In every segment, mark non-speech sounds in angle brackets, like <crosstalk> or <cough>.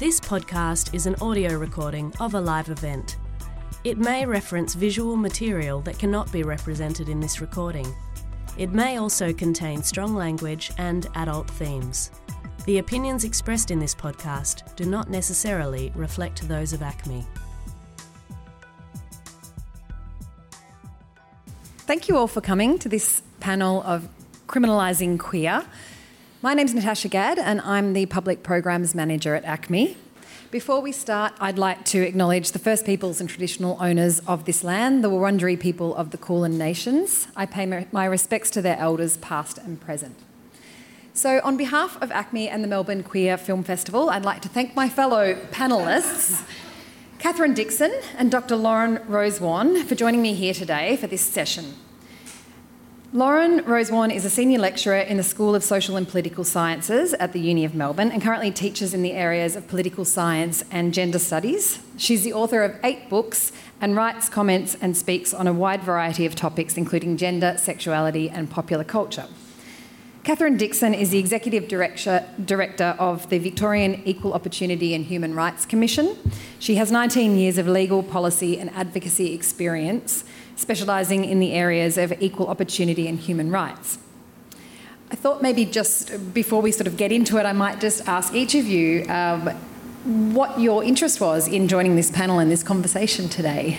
This podcast is an audio recording of a live event. It may reference visual material that cannot be represented in this recording. It may also contain strong language and adult themes. The opinions expressed in this podcast do not necessarily reflect those of ACMI. Thank you all for coming to this panel of Criminalising Queer. My name's Natasha Gadd, and I'm the Public Programs Manager at ACMI. Before we start, I'd like to acknowledge the First Peoples and traditional owners of this land, the Wurundjeri people of the Kulin Nations. I pay my respects to their elders, past and present. So, on behalf of ACMI and the Melbourne Queer Film Festival, I'd like to thank my fellow panellists, Catherine Dixon and Dr. Lauren Rosewarne, for joining me here today for this session. Lauren Rosewarne is a senior lecturer in the School of Social and Political Sciences at the Uni of Melbourne and currently teaches in the areas of political science and gender studies. She's the author of eight books and writes, comments, and speaks on a wide variety of topics, including gender, sexuality, and popular culture. Catherine Dixon is the Executive Director, Director of the Victorian Equal Opportunity and Human Rights Commission. She has 19 years of legal policy and advocacy experience specialising in the areas of equal opportunity and human rights. I thought maybe just before we sort of get into it, I might just ask each of you um, what your interest was in joining this panel and this conversation today.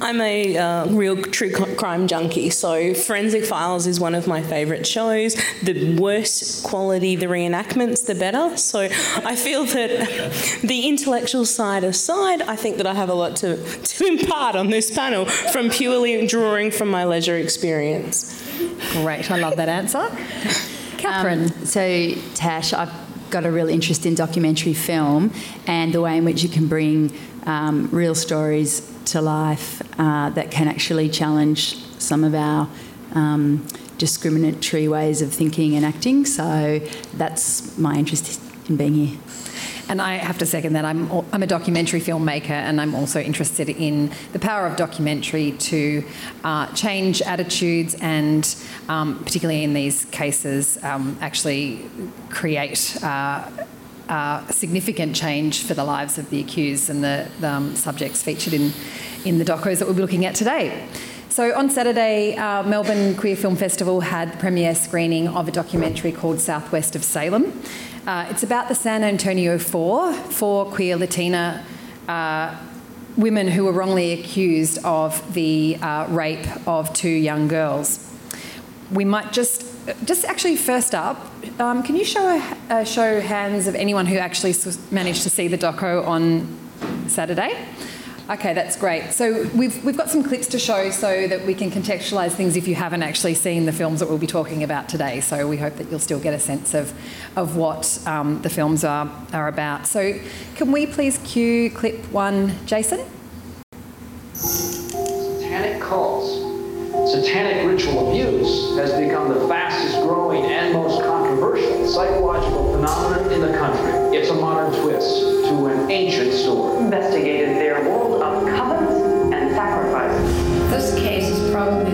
I'm a uh, real true crime junkie, so Forensic Files is one of my favourite shows. The worse quality the reenactments, the better. So I feel that <laughs> the intellectual side aside, I think that I have a lot to, <laughs> to impart on this panel from purely drawing from my leisure experience. Great, I love that answer. <laughs> Catherine. Um, so, Tash, I've got a real interest in documentary film and the way in which you can bring um, real stories to life uh, that can actually challenge some of our um, discriminatory ways of thinking and acting. So that's my interest in being here. And I have to second that. I'm, I'm a documentary filmmaker and I'm also interested in the power of documentary to uh, change attitudes and, um, particularly in these cases, um, actually create. Uh, uh, significant change for the lives of the accused and the, the um, subjects featured in, in the docos that we'll be looking at today. So on Saturday, uh, Melbourne Queer Film Festival had the premiere screening of a documentary called Southwest of Salem. Uh, it's about the San Antonio Four, four queer Latina uh, women who were wrongly accused of the uh, rape of two young girls. We might just just actually first up, um, can you show a, show hands of anyone who actually managed to see the doco on Saturday? Okay, that's great. So we've, we've got some clips to show so that we can contextualise things if you haven't actually seen the films that we'll be talking about today. So we hope that you'll still get a sense of, of what um, the films are, are about. So can we please cue clip one, Jason? Satanic cults satanic ritual abuse has become the fastest growing and most controversial psychological phenomenon in the country. It's a modern twist to an ancient story. Investigated their world of covens and sacrifices. This case is probably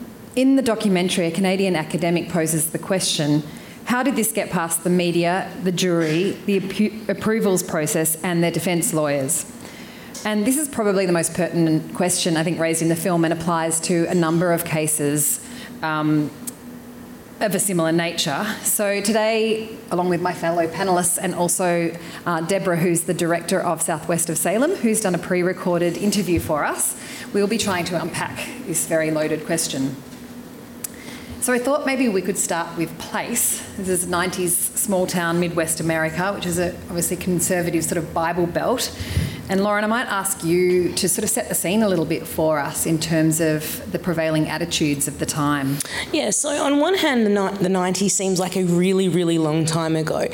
in the documentary, a Canadian academic poses the question How did this get past the media, the jury, the approvals process, and their defence lawyers? And this is probably the most pertinent question I think raised in the film and applies to a number of cases um, of a similar nature. So today, along with my fellow panelists and also uh, Deborah, who's the director of Southwest of Salem, who's done a pre-recorded interview for us, we'll be trying to unpack this very loaded question. So I thought maybe we could start with place. This is 90s small town Midwest America, which is a obviously conservative sort of Bible belt. And Lauren, I might ask you to sort of set the scene a little bit for us in terms of the prevailing attitudes of the time. Yeah, so on one hand, the, the 90s seems like a really, really long time ago.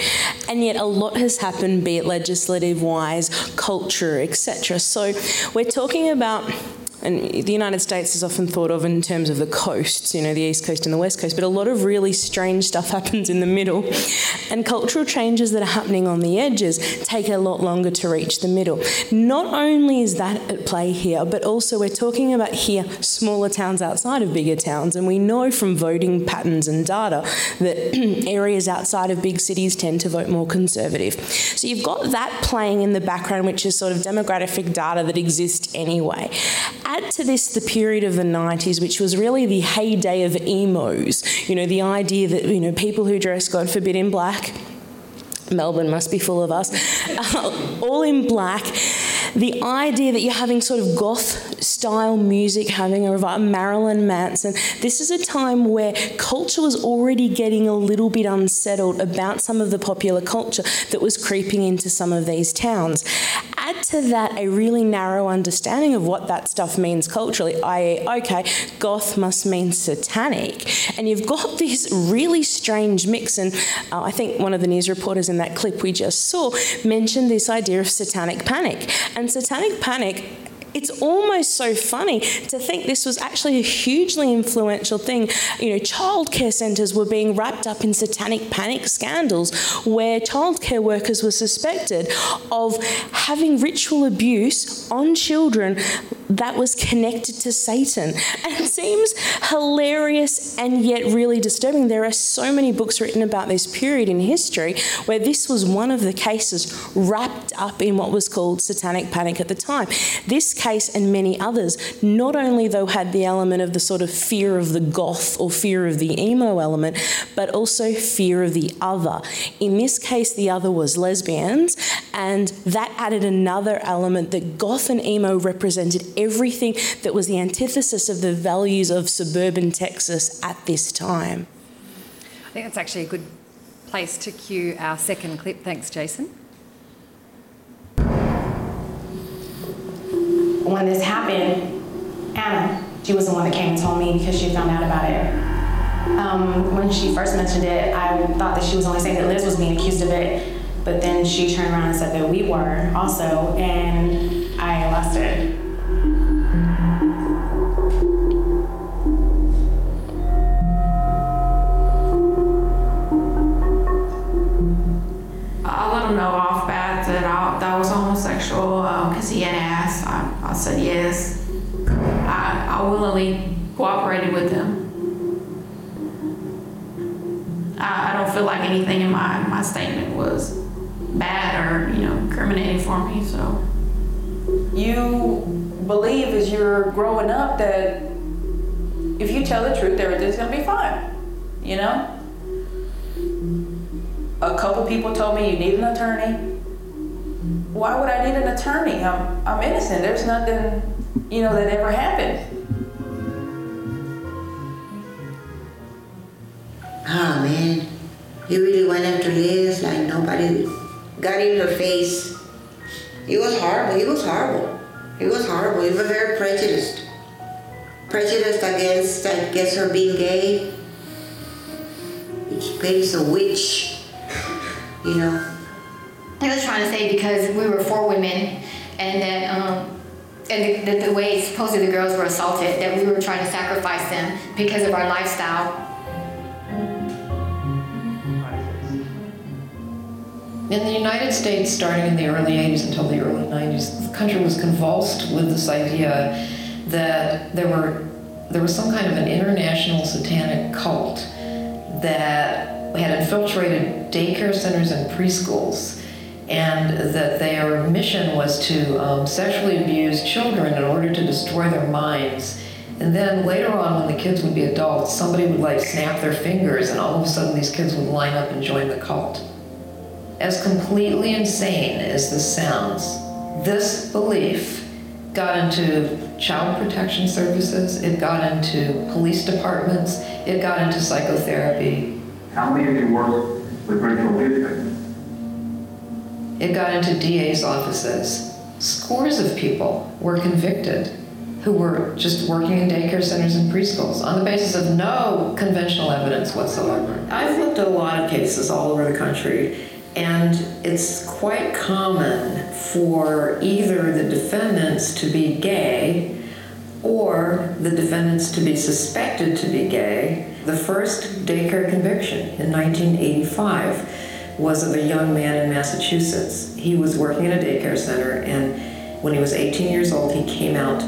And yet a lot has happened, be it legislative wise, culture, etc. So we're talking about and the United States is often thought of in terms of the coasts, you know, the East Coast and the West Coast, but a lot of really strange stuff <laughs> happens in the middle. And cultural changes that are happening on the edges take a lot longer to reach the middle. Not only is that at play here, but also we're talking about here smaller towns outside of bigger towns, and we know from voting patterns and data that <clears throat> areas outside of big cities tend to vote more conservative. So you've got that playing in the background, which is sort of demographic data that exists anyway add to this the period of the 90s, which was really the heyday of emos. You know, the idea that, you know, people who dress, God forbid, in black, Melbourne must be full of us, <laughs> all in black the idea that you're having sort of goth style music, having a revival, Marilyn Manson, this is a time where culture was already getting a little bit unsettled about some of the popular culture that was creeping into some of these towns. Add to that a really narrow understanding of what that stuff means culturally, i.e., okay, goth must mean satanic. And you've got this really strange mix. And uh, I think one of the news reporters in that clip we just saw mentioned this idea of satanic panic. And and Satanic Panic it's almost so funny to think this was actually a hugely influential thing. You know, childcare centres were being wrapped up in satanic panic scandals where childcare workers were suspected of having ritual abuse on children that was connected to Satan. And it seems hilarious and yet really disturbing. There are so many books written about this period in history where this was one of the cases wrapped up in what was called satanic panic at the time. This case and many others not only though had the element of the sort of fear of the goth or fear of the emo element, but also fear of the other. In this case, the other was lesbians, and that added another element that goth and emo represented everything that was the antithesis of the values of suburban Texas at this time. I think that's actually a good place to cue our second clip. Thanks, Jason. When this happened, Anna, she was the one that came and told me because she found out about it. Um, when she first mentioned it, I thought that she was only saying that Liz was being accused of it, but then she turned around and said that we were also, and I lost it. I let them know off I, was homosexual because um, he had asked. I, I said yes. I, I willingly cooperated with him. I, I don't feel like anything in my, my statement was bad or you know incriminating for me. So you believe as you're growing up that if you tell the truth, everything's gonna be fine. You know a couple people told me you need an attorney. Why would I need an attorney? I'm, I'm innocent. There's nothing, you know, that ever happened. Oh man, you really went after Liz like nobody got in her face. He was horrible. He was horrible. He was horrible. He was very prejudiced. Prejudiced against, I guess, her being gay. He's a witch you know. I was trying to say because we were four women, and that um, and the, the, the way supposedly the girls were assaulted, that we were trying to sacrifice them because of our lifestyle. In the United States, starting in the early 80s until the early 90s, the country was convulsed with this idea that there were there was some kind of an international satanic cult that had infiltrated daycare centers and preschools, and that their mission was to um, sexually abuse children in order to destroy their minds. And then later on, when the kids would be adults, somebody would like snap their fingers, and all of a sudden these kids would line up and join the cult. As completely insane as this sounds, this belief got into child protection services, it got into police departments, it got into psychotherapy. How many of you work with ritual abuse victims? It got into DA's offices. Scores of people were convicted who were just working in daycare centers and preschools on the basis of no conventional evidence whatsoever. I've looked at a lot of cases all over the country, and it's quite common for either the defendants to be gay or the defendants to be suspected to be gay. The first daycare conviction in 1985 was of a young man in Massachusetts. He was working in a daycare center, and when he was 18 years old, he came out.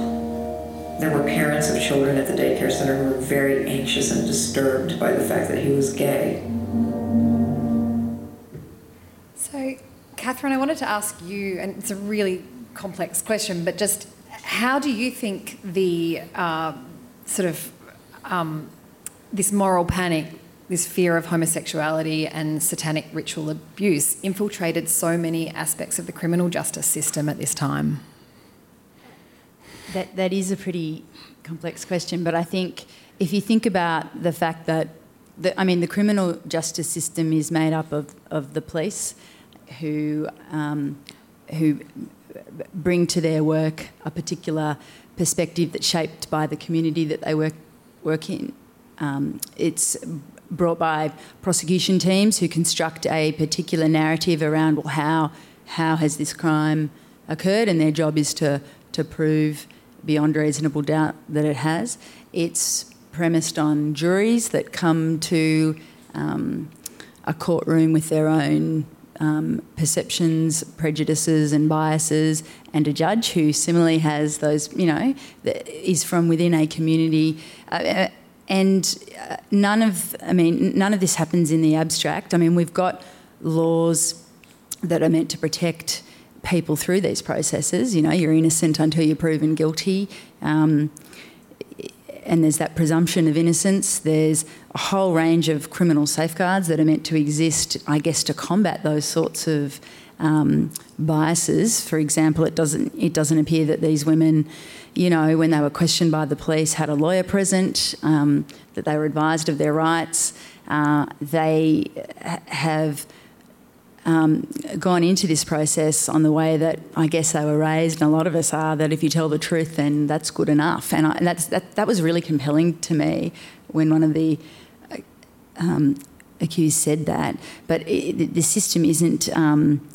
There were parents of children at the daycare center who were very anxious and disturbed by the fact that he was gay. So, Catherine, I wanted to ask you, and it's a really complex question, but just how do you think the uh, sort of um, this moral panic this fear of homosexuality and satanic ritual abuse infiltrated so many aspects of the criminal justice system at this time? That, that is a pretty complex question, but I think if you think about the fact that, the, I mean, the criminal justice system is made up of, of the police who, um, who bring to their work a particular perspective that's shaped by the community that they work, work in. Um, it's brought by prosecution teams who construct a particular narrative around well, how how has this crime occurred, and their job is to to prove beyond reasonable doubt that it has. It's premised on juries that come to um, a courtroom with their own um, perceptions, prejudices, and biases, and a judge who similarly has those, you know, is from within a community. Uh, and uh, none of, I mean, none of this happens in the abstract. I mean, we've got laws that are meant to protect people through these processes. You know, you're innocent until you're proven guilty. Um, and there's that presumption of innocence. There's a whole range of criminal safeguards that are meant to exist, I guess, to combat those sorts of um, biases. For example, it doesn't it doesn't appear that these women you know, when they were questioned by the police, had a lawyer present, um, that they were advised of their rights. Uh, they have um, gone into this process on the way that I guess they were raised, and a lot of us are, that if you tell the truth, then that's good enough. And, I, and that, that was really compelling to me when one of the um, accused said that. But it, the system isn't um,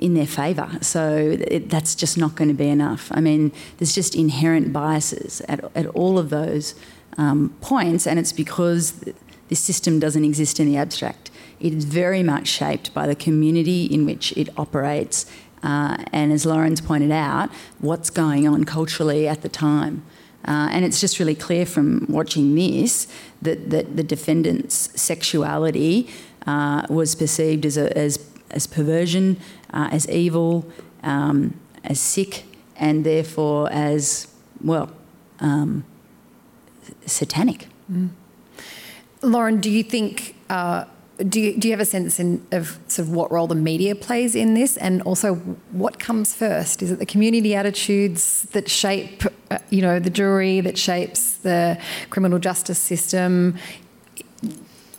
in their favour. So it, that's just not going to be enough. I mean, there's just inherent biases at, at all of those um, points, and it's because this system doesn't exist in the abstract. It is very much shaped by the community in which it operates, uh, and as Lauren's pointed out, what's going on culturally at the time. Uh, and it's just really clear from watching this that, that the defendant's sexuality uh, was perceived as, a, as, as perversion, uh, as evil, um, as sick, and therefore as, well, um, satanic. Mm. Lauren, do you think, uh, do, you, do you have a sense in, of sort of what role the media plays in this? And also, what comes first? Is it the community attitudes that shape, uh, you know, the jury, that shapes the criminal justice system?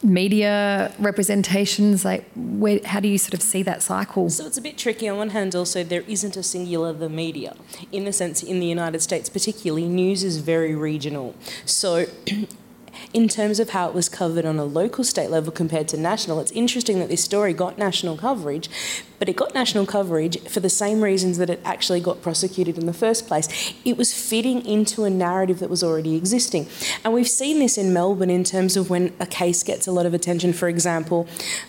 Media representations? Like, where, how do you sort of see that cycle? So it's a bit tricky. On one hand, also there isn't a singular the media, in the sense in the United States, particularly news is very regional. So in terms of how it was covered on a local state level compared to national, it's interesting that this story got national coverage, but it got national coverage for the same reasons that it actually got prosecuted in the first place. It was fitting into a narrative that was already existing. And we've seen this in Melbourne in terms of when a case gets a lot of attention. For example,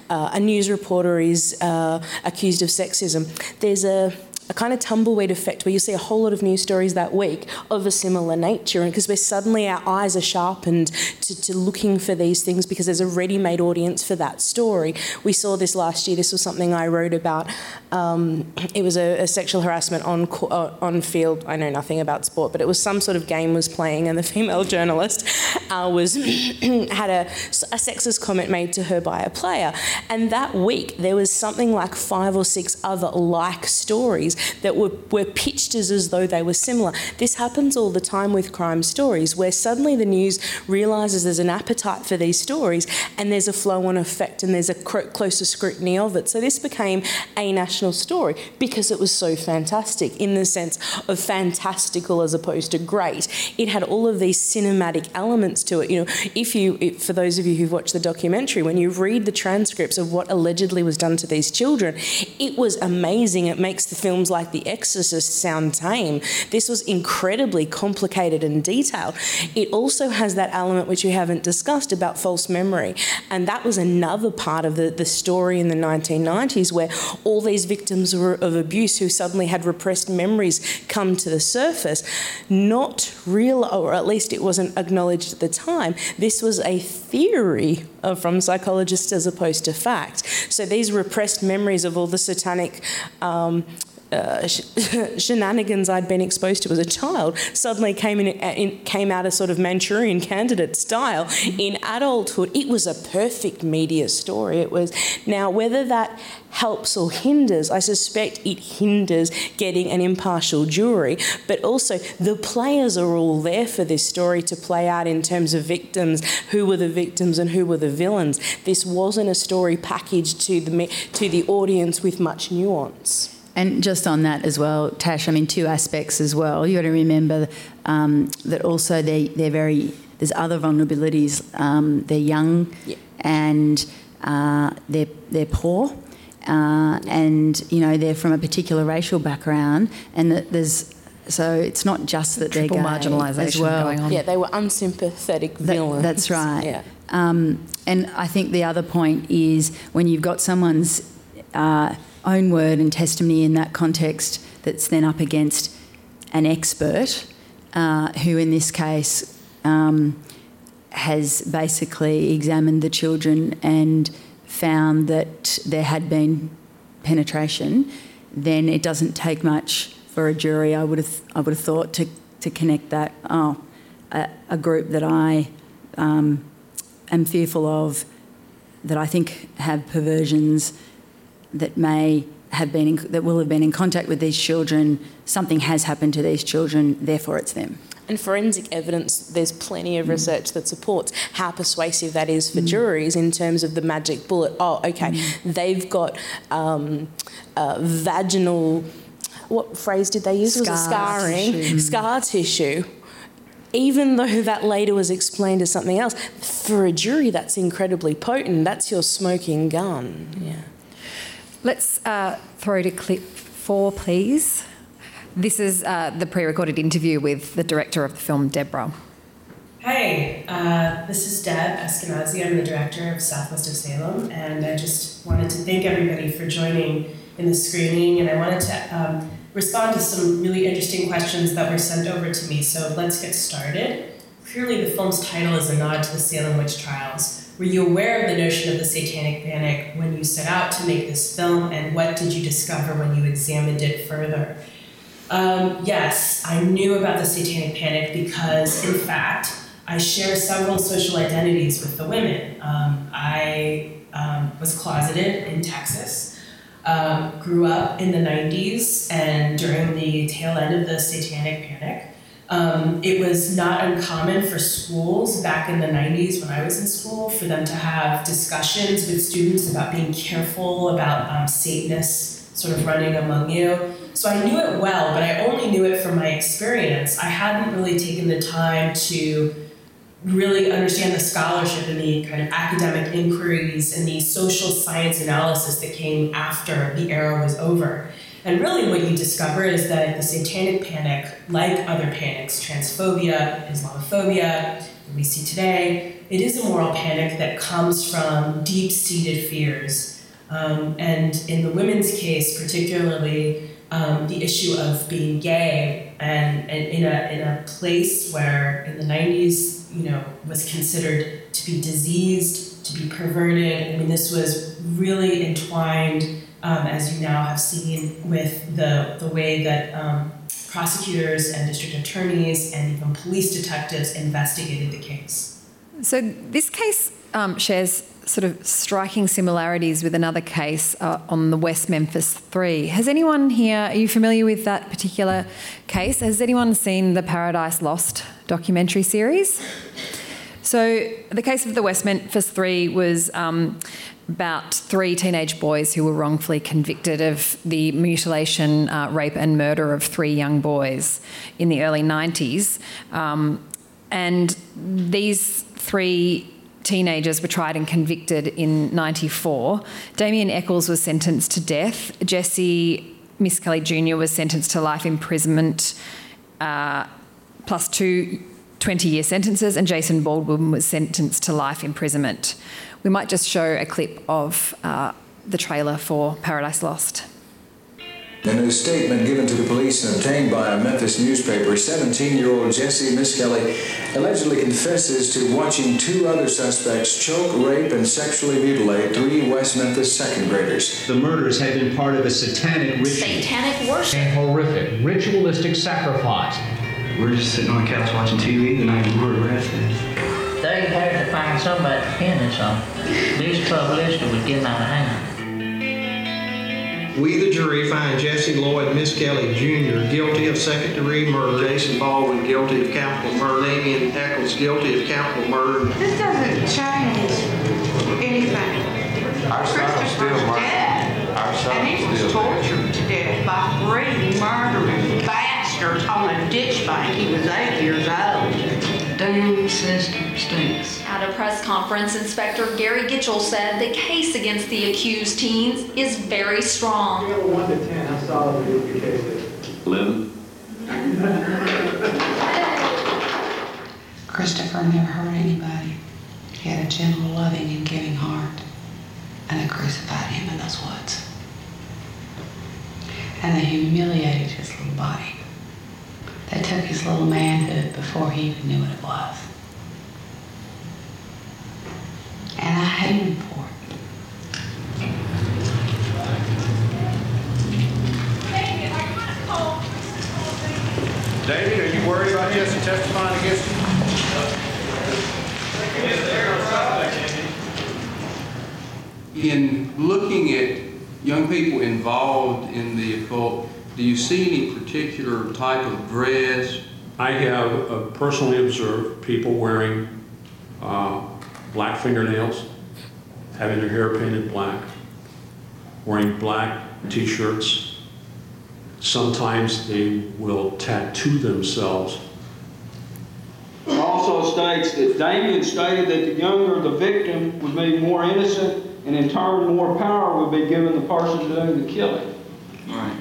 uh, a news reporter is uh, accused of sexism. There's a a kind of tumbleweed effect where you see a whole lot of news stories that week of a similar nature, and because we're suddenly our eyes are sharpened to, to looking for these things because there's a ready-made audience for that story. We saw this last year. This was something I wrote about. Um, it was a, a, sexual harassment on uh, on field. I know nothing about sport, but it was some sort of game was playing, and the <laughs> female journalist uh, was <clears throat> had a, a sexist comment made to her by a player, and that week there was something like five or six other like stories that were, were pitched as, as though they were similar. This happens all the time with crime stories, where suddenly the news realises there's an appetite for these stories and there's a flow on effect and there's a closer scrutiny of it. So this became a national story because it was so fantastic in the sense of fantastical as opposed to great. It had all of these cinematic elements to it. You know, if you, if, for those of you who've watched the documentary, when you read the transcripts of what allegedly was done to these children, it was amazing. It makes the films like The Exorcist sound tame. This was incredibly complicated and detailed. It also has that element which we haven't discussed about false memory. And that was another part of the, the story in the 1990s where all these victims of abuse who suddenly had repressed memories come to the surface, not real, or at least it wasn't acknowledged at the time. This was a theory from psychologists as opposed to fact. So these repressed memories of all the satanic um, uh, <laughs> shenanigans I'd been exposed to as a child suddenly came in, in, came out as sort of Manchurian candidate style in adulthood. It was a perfect media story. It was now whether that helps or hinders. I suspect it hinders getting an impartial jury, but also the players are all there for this story to play out in terms of victims, who were the victims and who were the villains. This wasn't a story packaged to the to the audience with much nuance. And just on that as well, Tash, I mean, two aspects as well. You've got to remember um, that also they, they're very, there's other vulnerabilities. Um, they're young yeah. and uh, they're, they're poor. Uh, and you know they're from a particular racial background, and that there's so it's not just that Triple they're gay marginalisation as well. going on. Yeah, they were unsympathetic That- villains. that's right. Yeah. Um, and I think the other point is when you've got someone's uh, own word and testimony in that context that's then up against an expert uh, who, in this case, um, has basically examined the children and found that there had been penetration, then it doesn't take much for a jury. I would have, I would have thought to to connect that. Oh, a, a group that I um, am fearful of, that I think have perversions that may have been in, that will have been in contact with these children. Something has happened to these children, therefore it's them. And forensic evidence, there's plenty of research that supports how persuasive that is for juries in terms of the magic bullet. Oh, okay, they've got um, uh, vaginal. What phrase did they use? Was Scar scarring, tissue. scar tissue. Even though that later was explained as something else, for a jury, that's incredibly potent. That's your smoking gun. Yeah. Let's uh, throw to clip four, please. This is uh, the pre recorded interview with the director of the film, Deborah. Hi, uh, this is Deb Esquenazi. I'm the director of Southwest of Salem, and I just wanted to thank everybody for joining in the screening. And I wanted to um, respond to some really interesting questions that were sent over to me. So let's get started. Clearly, the film's title is a nod to the Salem witch trials. Were you aware of the notion of the satanic panic when you set out to make this film, and what did you discover when you examined it further? Um, yes, I knew about the satanic panic because, in fact, I share several social identities with the women. Um, I um, was closeted in Texas, um, grew up in the 90s, and during the tail end of the satanic panic. Um, it was not uncommon for schools back in the 90s when I was in school for them to have discussions with students about being careful about um, Satanists sort of running among you. So I knew it well, but I only knew it from my experience. I hadn't really taken the time to really understand the scholarship and the kind of academic inquiries and the social science analysis that came after the era was over. And really, what you discover is that the satanic panic, like other panics, transphobia, Islamophobia, that we see today, it is a moral panic that comes from deep seated fears. Um, and in the women's case, particularly, um, the issue of being gay and, and in a in a place where in the 90s you know was considered to be diseased to be perverted i mean this was really entwined um, as you now have seen with the the way that um, prosecutors and district attorneys and even police detectives investigated the case so this case um, shares sort of striking similarities with another case uh, on the West Memphis Three. Has anyone here, are you familiar with that particular case? Has anyone seen the Paradise Lost documentary series? So, the case of the West Memphis Three was um, about three teenage boys who were wrongfully convicted of the mutilation, uh, rape, and murder of three young boys in the early 90s. Um, and these three teenagers were tried and convicted in 94. Damien Echols was sentenced to death. Jesse Misskelley Jr. was sentenced to life imprisonment uh, plus two 20 year sentences, and Jason Baldwin was sentenced to life imprisonment. We might just show a clip of uh, the trailer for Paradise Lost. In a statement given to the police and obtained by a Memphis newspaper, 17 year old Jesse Misskelley allegedly confesses to watching two other suspects choke, rape, and sexually mutilate three West Memphis second graders. The murders had been part of a satanic ritual. Satanic worship. A horrific ritualistic sacrifice. We're just sitting on the couch watching TV the night we were arrested. They had to find somebody to pin this on. This publicity was getting out of hand. We, the jury, find Jesse Lloyd Misskelley Jr. guilty of second degree murder, Jason Baldwin guilty of capital murder, Damien Echols guilty of capital murder. This doesn't change anything. Our son's still dead. Our son's And he was still tortured to death by three murdering bastards on a ditch bank. He was eight years old. Damn system stinks. At a press conference, Inspector Gary Gitchell said the case against the accused teens is very strong. Scale of 1 to 10, how solid would your case is? 11. Christopher never hurt anybody. He had a gentle, loving, and giving heart. And they crucified him in those woods. And they humiliated his little body. They took his little manhood before he even knew what it was. And I hate him for it. David, are you worried about Jesse testifying against you? In looking at young people involved in the occult, do you see any particular type of dress? I have uh, personally observed people wearing uh, black fingernails, having their hair painted black, wearing black t-shirts. Sometimes they will tattoo themselves. Also states that Damien stated that the younger the victim would be more innocent and in turn more power would be given the person doing the killing. Right.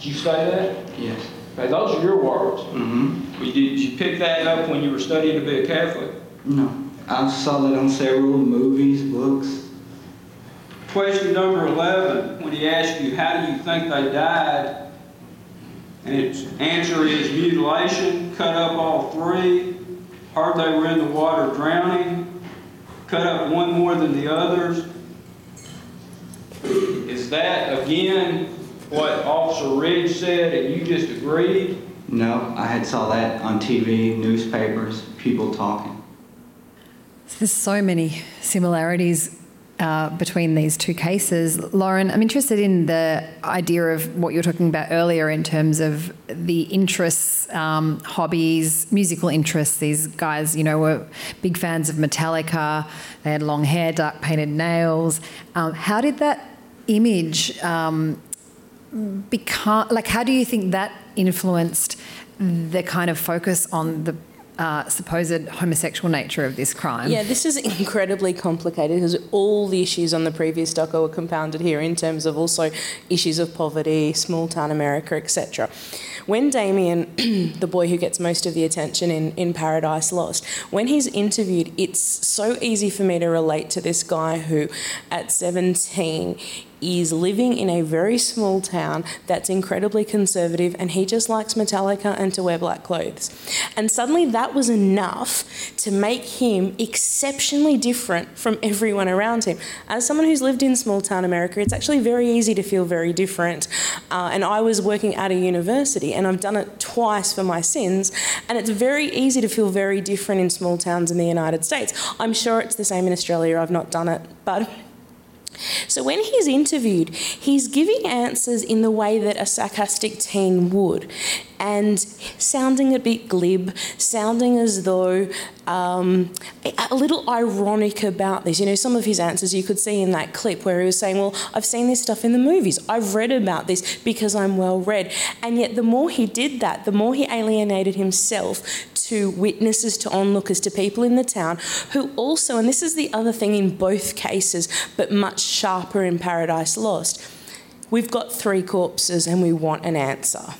Did you say that? Yes. Okay, those are your words. Mm-hmm. Did you pick that up when you were studying to be a Catholic? No. I saw that on several movies, books. Question number 11, when he asked you, how do you think they died? And its answer is mutilation, cut up all three, heard they were in the water drowning, cut up one more than the others. Is that, again, what Officer Ridge said and you just agreed? No, I had saw that on TV, newspapers, people talking. There's so many similarities uh, between these two cases. Lauren, I'm interested in the idea of what you were talking about earlier in terms of the interests, um, hobbies, musical interests. These guys, you know, were big fans of Metallica. They had long hair, dark painted nails. Um, how did that image um, become? Like, how do you think that influenced the kind of focus on the uh, supposed homosexual nature of this crime. Yeah, this is incredibly complicated because all the issues on the previous doco were compounded here in terms of also issues of poverty, small town America, etc. When Damien, <clears throat> the boy who gets most of the attention in, in Paradise Lost, when he's interviewed, it's so easy for me to relate to this guy who, at 17, is living in a very small town that's incredibly conservative and he just likes Metallica and to wear black clothes. And suddenly that was enough to make him exceptionally different from everyone around him. As someone who's lived in small town America, it's actually very easy to feel very different. Uh, and I was working at a university and I've done it twice for my sins, and it's very easy to feel very different in small towns in the United States. I'm sure it's the same in Australia, I've not done it, but so when he's interviewed, he's giving answers in the way that a sarcastic teen would, and sounding a bit glib, sounding as though um, a little ironic about this. You know, some of his answers you could see in that clip where he was saying, Well, I've seen this stuff in the movies, I've read about this because I'm well read. And yet, the more he did that, the more he alienated himself to witnesses, to onlookers, to people in the town who also, and this is the other thing in both cases, but much sharper in Paradise Lost, we've got three corpses and we want an answer.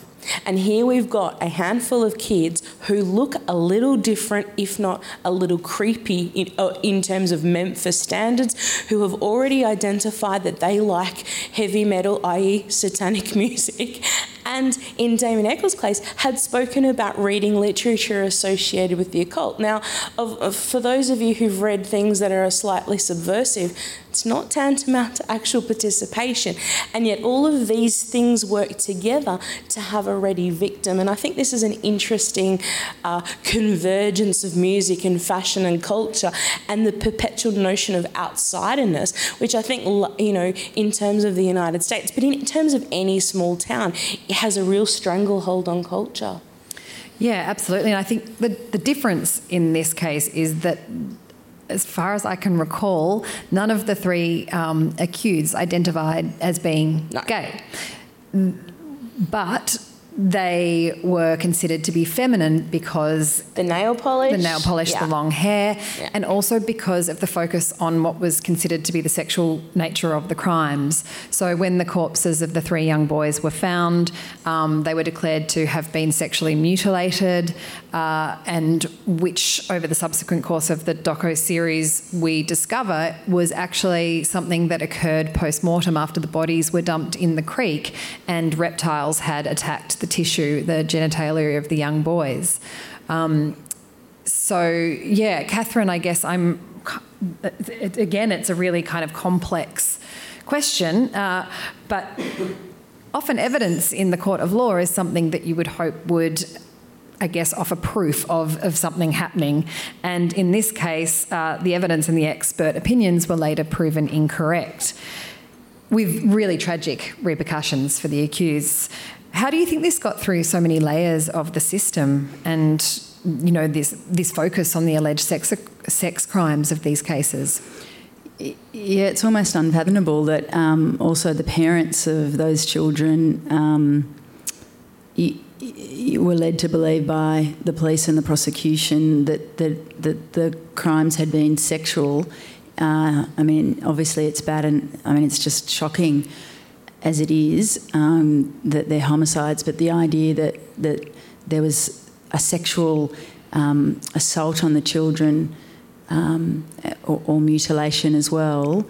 And here we've got a handful of kids who look a little different, if not a little creepy in, uh, in, terms of Memphis standards, who have already identified that they like heavy metal, i.e., satanic <laughs> music, and in Damon Echols' case, had spoken about reading literature associated with the occult. Now, of, of, for those of you who've read things that are slightly subversive, it's not tantamount to actual participation. And yet, all of these things work together to have a ready victim. And I think this is an interesting uh, convergence of music and fashion and culture and the perpetual notion of outsiderness, which I think, you know, in terms of the United States, but in terms of any small town, has a real stranglehold on culture. Yeah, absolutely. And I think the, the difference in this case is that as far as I can recall, none of the three um, accused identified as being no. gay. But they were considered to be feminine because the nail polish, the nail polish, yeah. the long hair, yeah. and also because of the focus on what was considered to be the sexual nature of the crimes. So when the corpses of the three young boys were found, um, they were declared to have been sexually mutilated, uh, and which over the subsequent course of the doco series we discover was actually something that occurred post mortem after the bodies were dumped in the creek and reptiles had attacked the tissue, the genitalia of the young boys. Um, so, yeah, Catherine, I guess I'm, again, it's a really kind of complex question, uh, but often evidence in the court of law is something that you would hope would I guess, offer proof of, of something happening. And in this case, uh, the evidence and the expert opinions were later proven incorrect, with really tragic repercussions for the accused. How do you think this got through so many layers of the system and you know this this focus on the alleged sex sex crimes of these cases? Yeah, it's almost unfathomable that um, also the parents of those children um, were led to believe by the police and the prosecution that, that, that the crimes had been sexual. Uh, I mean, obviously it's bad and I mean, it's just shocking as it is um, that they're homicides, but the idea that, that there was a sexual um, assault on the children um, or, or, mutilation as well,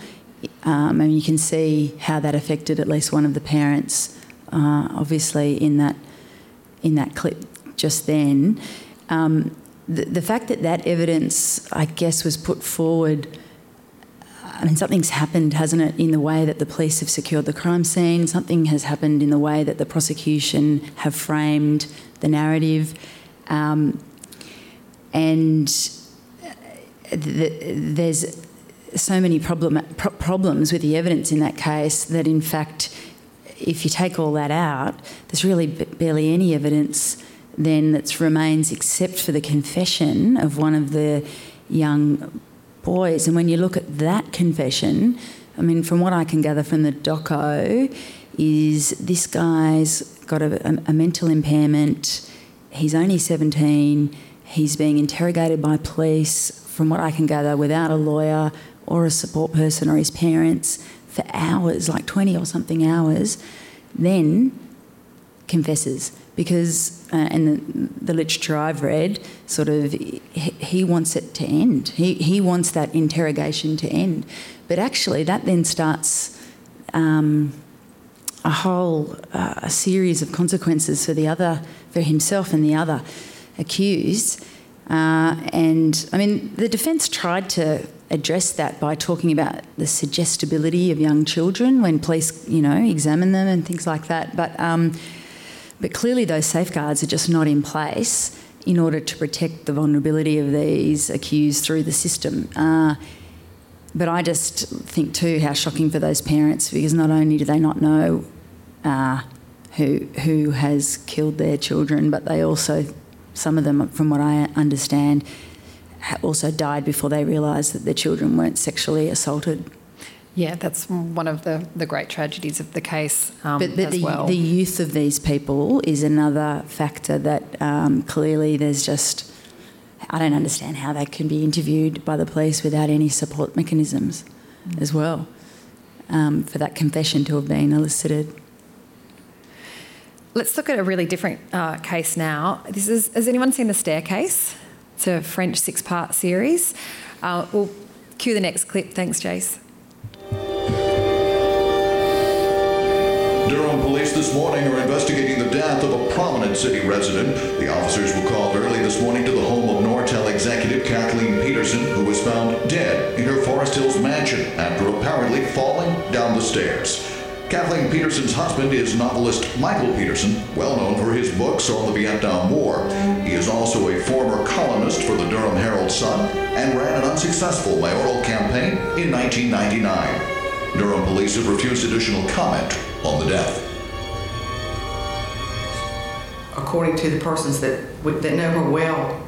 um, and you can see how that affected at least one of the parents, uh, obviously in that in that clip just then. Um, the, the fact that that evidence, I guess, was put forward I mean, something's happened, hasn't it, in the way that the police have secured the crime scene? Something has happened in the way that the prosecution have framed the narrative. Um, and the, there's so many problem, pro- problems with the evidence in that case that, in fact, if you take all that out, there's really b- barely any evidence then that remains except for the confession of one of the young boys. And when you look at that confession, I mean, from what I can gather from the doco, is this guy's got a, a, a mental impairment. He's only 17. He's being interrogated by police, from what I can gather, without a lawyer or a support person or his parents for hours, like 20 or something hours. Then confesses because, uh, the, the, literature I've read, sort of, he, he wants it to end. He, he wants that interrogation to end. But actually, that then starts um, a whole uh, a series of consequences for the other, for himself and the other accused. Uh, and I mean, the defence tried to address that by talking about the suggestibility of young children when police, you know, examine them and things like that. But um, but clearly, those safeguards are just not in place in order to protect the vulnerability of these accused through the system. Uh, but I just think too how shocking for those parents because not only do they not know uh, who who has killed their children, but they also, some of them, from what I understand, also died before they realised that their children weren't sexually assaulted. Yeah, that's one of the, the great tragedies of the case um, but, but as the, well. the youth of these people is another factor that um, clearly there's just I don't understand how they can be interviewed by the police without any support mechanisms Mm. as well um, for that confession to have been elicited. Let's look at a really different uh, case now. This is has anyone seen the staircase? It's a French six-part series. Uh, we'll cue the next clip. Thanks, Jace. Durham police this morning are investigating the death of a prominent city resident. The officers were called early this morning to the home of Nortel executive Kathleen Peterson, who was found dead in her Forest Hills mansion after apparently falling down the stairs. Kathleen Peterson's husband is novelist Michael Peterson, well known for his books on the Vietnam War. He is also a former columnist for the Durham Herald Sun and ran an unsuccessful mayoral campaign in 1999. Durham police have refused additional comment on the death. according to the persons that that know her well,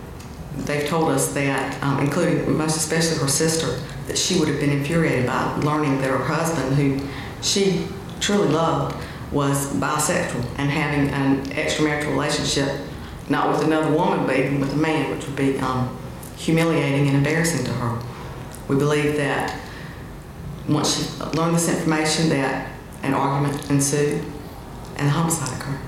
they've told us that, um, including most especially her sister, that she would have been infuriated by learning that her husband, who she truly loved, was bisexual and having an extramarital relationship, not with another woman, but even with a man, which would be um, humiliating and embarrassing to her. We believe that once she learned this information, that an argument ensued and homicide occurred.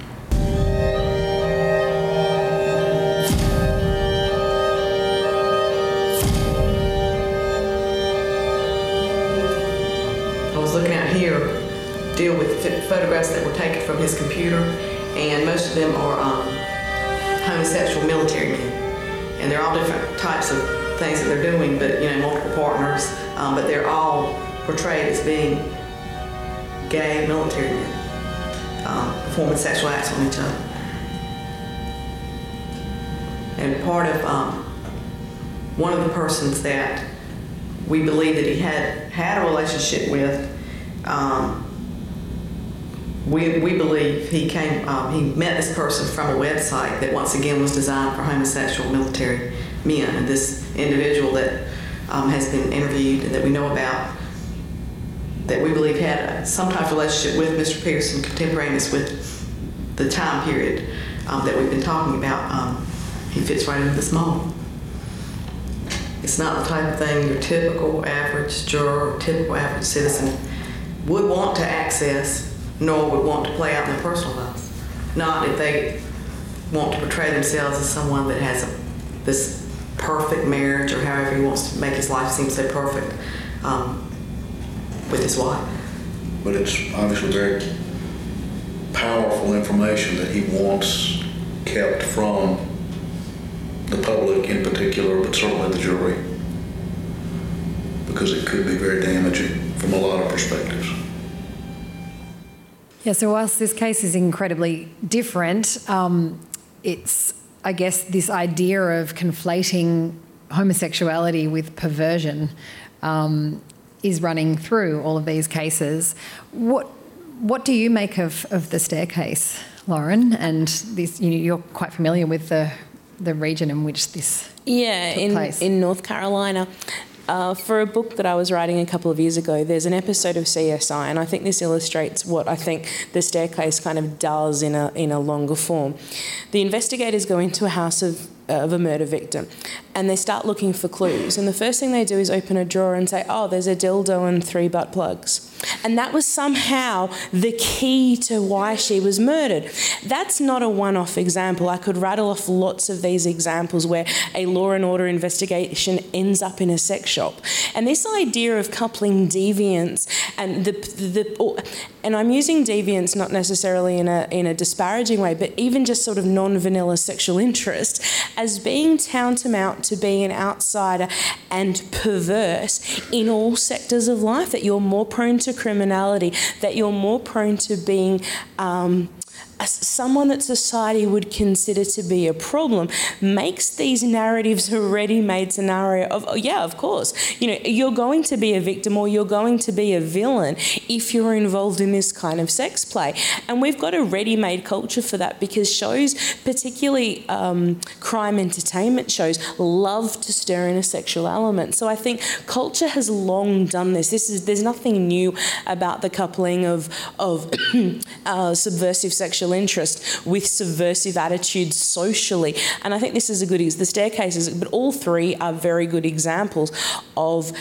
I was looking out here deal with ph- photographs that were taken from his computer, and most of them are um, homosexual military men, and they're all different types of things that they're doing, but you know, multiple partners, um, but they're all portrayed as being gay military men, um, performing sexual acts on each other. And part of um, one of the persons that we believe that he had had a relationship with. Um, we, we believe he came, um, he met this person from a website that once again was designed for homosexual military men. And this individual that um, has been interviewed and that we know about, that we believe had some type of relationship with Mr. Pearson, contemporaneous with the time period um, that we've been talking about, um, he fits right into this mold. It's not the type of thing your typical average juror, typical average citizen would want to access, nor would want to play out in their personal lives. Not if they want to portray themselves as someone that has a, this perfect marriage or however he wants to make his life seem so perfect um, with his wife. But it's obviously very powerful information that he wants kept from the public in particular, but certainly the jury, because it could be very damaging from a lot of perspectives. Yeah, so whilst this case is incredibly different, um, it's, I guess, this idea of conflating homosexuality with perversion um, is running through all of these cases. What, what do you make of, of the staircase, Lauren? And this, you know, you're quite familiar with the, the region in which this Yeah, took in, place. in North Carolina. Uh, for a book that I was writing a couple of years ago, there's an episode of CSI, and I think this illustrates what I think the staircase kind of does in a, in a longer form. The investigators go into a house of, of a murder victim and they start looking for clues. And the first thing they do is open a drawer and say, Oh, there's a dildo and three butt plugs. And that was somehow the key to why she was murdered. That's not a one off example. I could rattle off lots of these examples where a law and order investigation ends up in a sex shop. And this idea of coupling deviance and the, the and I'm using deviance not necessarily in a, in a disparaging way, but even just sort of non vanilla sexual interest as being tantamount to being an outsider and perverse in all sectors of life, that you're more prone to criminality, that you're more prone to being. Um, someone that society would consider to be a problem makes these narratives a ready-made scenario of oh, yeah of course. You know you're going to be a victim or you're going to be a villain if you're involved in this kind of sex play. And we've got a ready-made culture for that because shows particularly um, crime entertainment shows love to stir in a sexual element. So I think culture has long done this. This is there's nothing new about the coupling of of <clears throat> uh, subversive sexual interest with subversive attitudes socially. And I think this is a good, the staircases, but all three are very good examples of,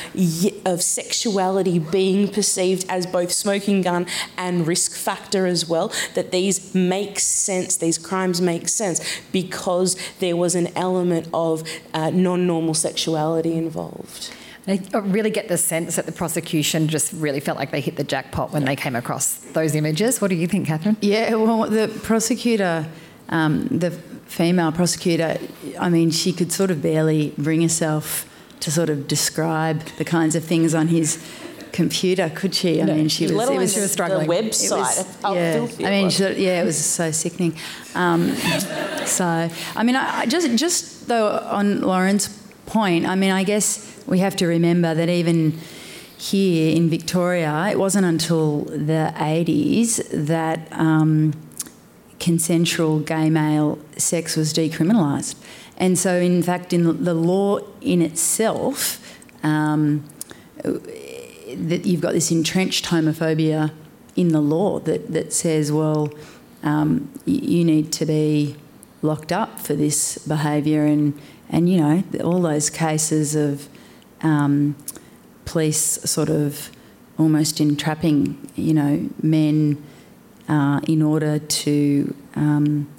of sexuality being perceived as both smoking gun and risk factor as well. That these make sense, these crimes make sense because there was an element of uh, non normal sexuality involved. I really get the sense that the prosecution just really felt like they hit the jackpot when they came across those images. What do you think, Catherine? Yeah, well, the prosecutor, um, the female prosecutor, I mean, she could sort of barely bring herself to sort of describe the kinds of things on his computer, could she? I no, mean, she was, it was, she was struggling. The website, was, yeah. I mean, she, yeah, it was so sickening. Um, <laughs> so, I mean, I, I just just though on Lauren's point, I mean, I guess we have to remember that even here in Victoria, it wasn't until the 80s that um, consensual gay male sex was decriminalised. And so, in fact, in the law in itself, um, that you've got this entrenched homophobia in the law that, that says, well, um, you need to be locked up for this behaviour, and and you know all those cases of um, police sort of almost entrapping, you know, men uh, in order to um,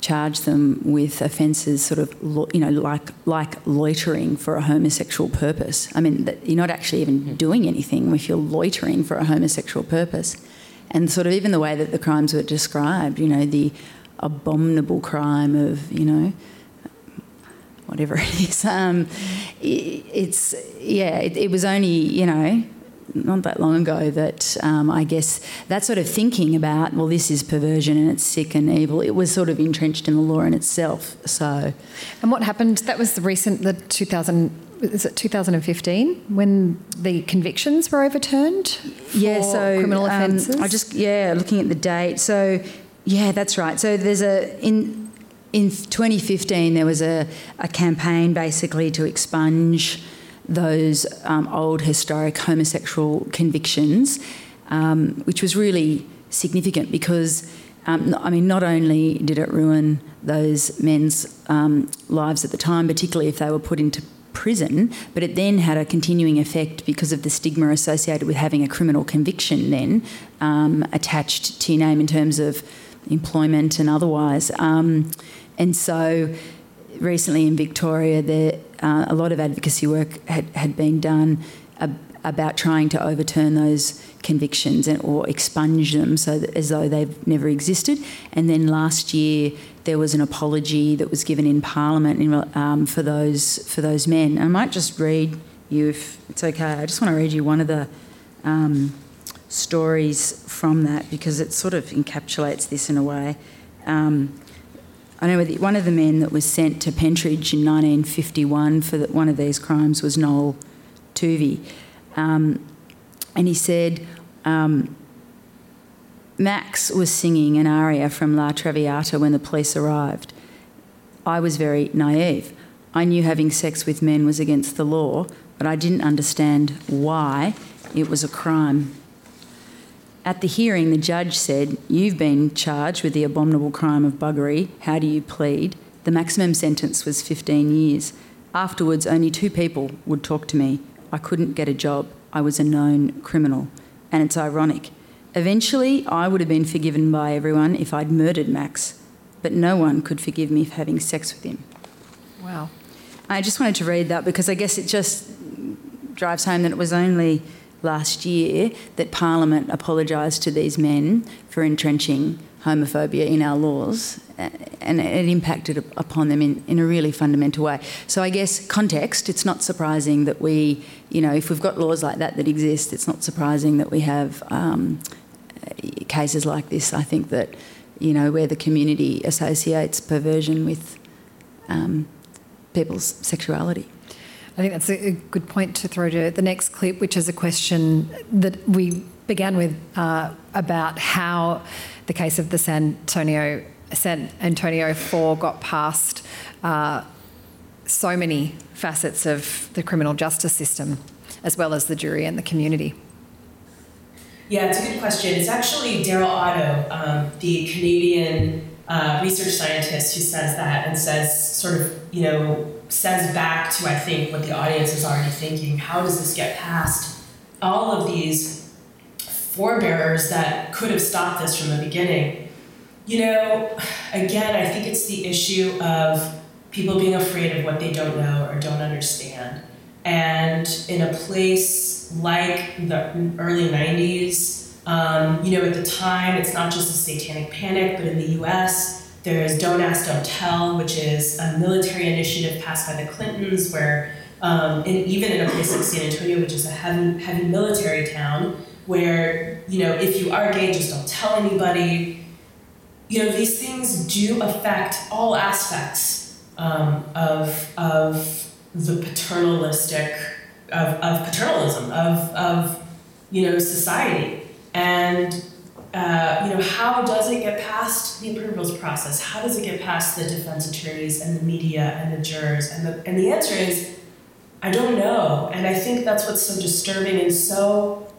charge them with offences, sort of, lo- you know, like like loitering for a homosexual purpose. I mean, you're not actually even doing anything if you're loitering for a homosexual purpose, and sort of even the way that the crimes were described, you know, the abominable crime of, you know whatever <laughs> it is. Um, it, it's yeah, it, it, was only you know not that long ago that um, I guess that sort of thinking about well, this is perversion and it's sick and evil. It was sort of entrenched in the law in itself. So, and what happened? That was the recent the 2000 is it 2015 when the convictions were overturned? yeah, so criminal offences. Um, I just yeah, looking at the date. So yeah, that's right. So there's a in in 2015, there was a, a campaign basically to expunge those um, old historic homosexual convictions, um, which was really significant because, um, I mean, not only did it ruin those men's um, lives at the time, particularly if they were put into prison, but it then had a continuing effect because of the stigma associated with having a criminal conviction then um, attached to your name in terms of employment and otherwise. Um, and so recently in Victoria, there, uh, a lot of advocacy work had, had been done ab- about trying to overturn those convictions and, or expunge them so that, as though they've never existed. And then last year there was an apology that was given in Parliament in, um, for those for those men. And I might just read you if it's okay. I just want to read you one of the um, stories from that because it sort of encapsulates this in a way. Um, I know one of the men that was sent to Pentridge in 1951 for the, one of these crimes was Noel Tovey. Um, and he said, um, Max was singing an aria from La Traviata when the police arrived. I was very naive. I knew having sex with men was against the law, but I didn't understand why it was a crime. At the hearing, the judge said, You've been charged with the abominable crime of buggery. How do you plead? The maximum sentence was 15 years. Afterwards, only two people would talk to me. I couldn't get a job. I was a known criminal. and it's ironic. Eventually, I would have been forgiven by everyone if I'd murdered Max, but no one could forgive me for having sex with him. Wow. I just wanted to read that because I guess it just drives home that it was only last year that Parliament apologised to these men for entrenching homophobia in our laws and it impacted upon them in, in a really fundamental way. So I guess context, it's not surprising that we, you know, if we've got laws like that that exist, it's not surprising that we have um, cases like this. I think that, you know, where the community associates perversion with um, people's sexuality. I think that's a good point to throw to the next clip, which is a question that we began with uh, about how the case of the San Antonio San Antonio Four got past uh, so many facets of the criminal justice system, as well as the jury and the community. Yeah, it's a good question. It's actually Daryl Otto, um, the Canadian uh, research scientist, who says that and says, sort of, you know, says back to, I think, what the audience is already thinking. How does this get past all of these forebearers that could have stopped this from the beginning? You know, again, I think it's the issue of people being afraid of what they don't know or don't understand. And in a place like the early 90s, um, you know, at the time, it's not just a satanic panic, but in the US, there's Don't Ask, Don't Tell, which is a military initiative passed by the Clintons, where, um, and even in a place like San Antonio, which is a heavy, heavy military town, where, you know, if you are gay, just don't tell anybody you know, these things do affect all aspects um, of, of the paternalistic, of, of paternalism, of, of, you know, society. And, uh, you know, how does it get past the approvals process? How does it get past the defense attorneys and the media and the jurors? And the, and the answer is, I don't know. And I think that's what's so disturbing and so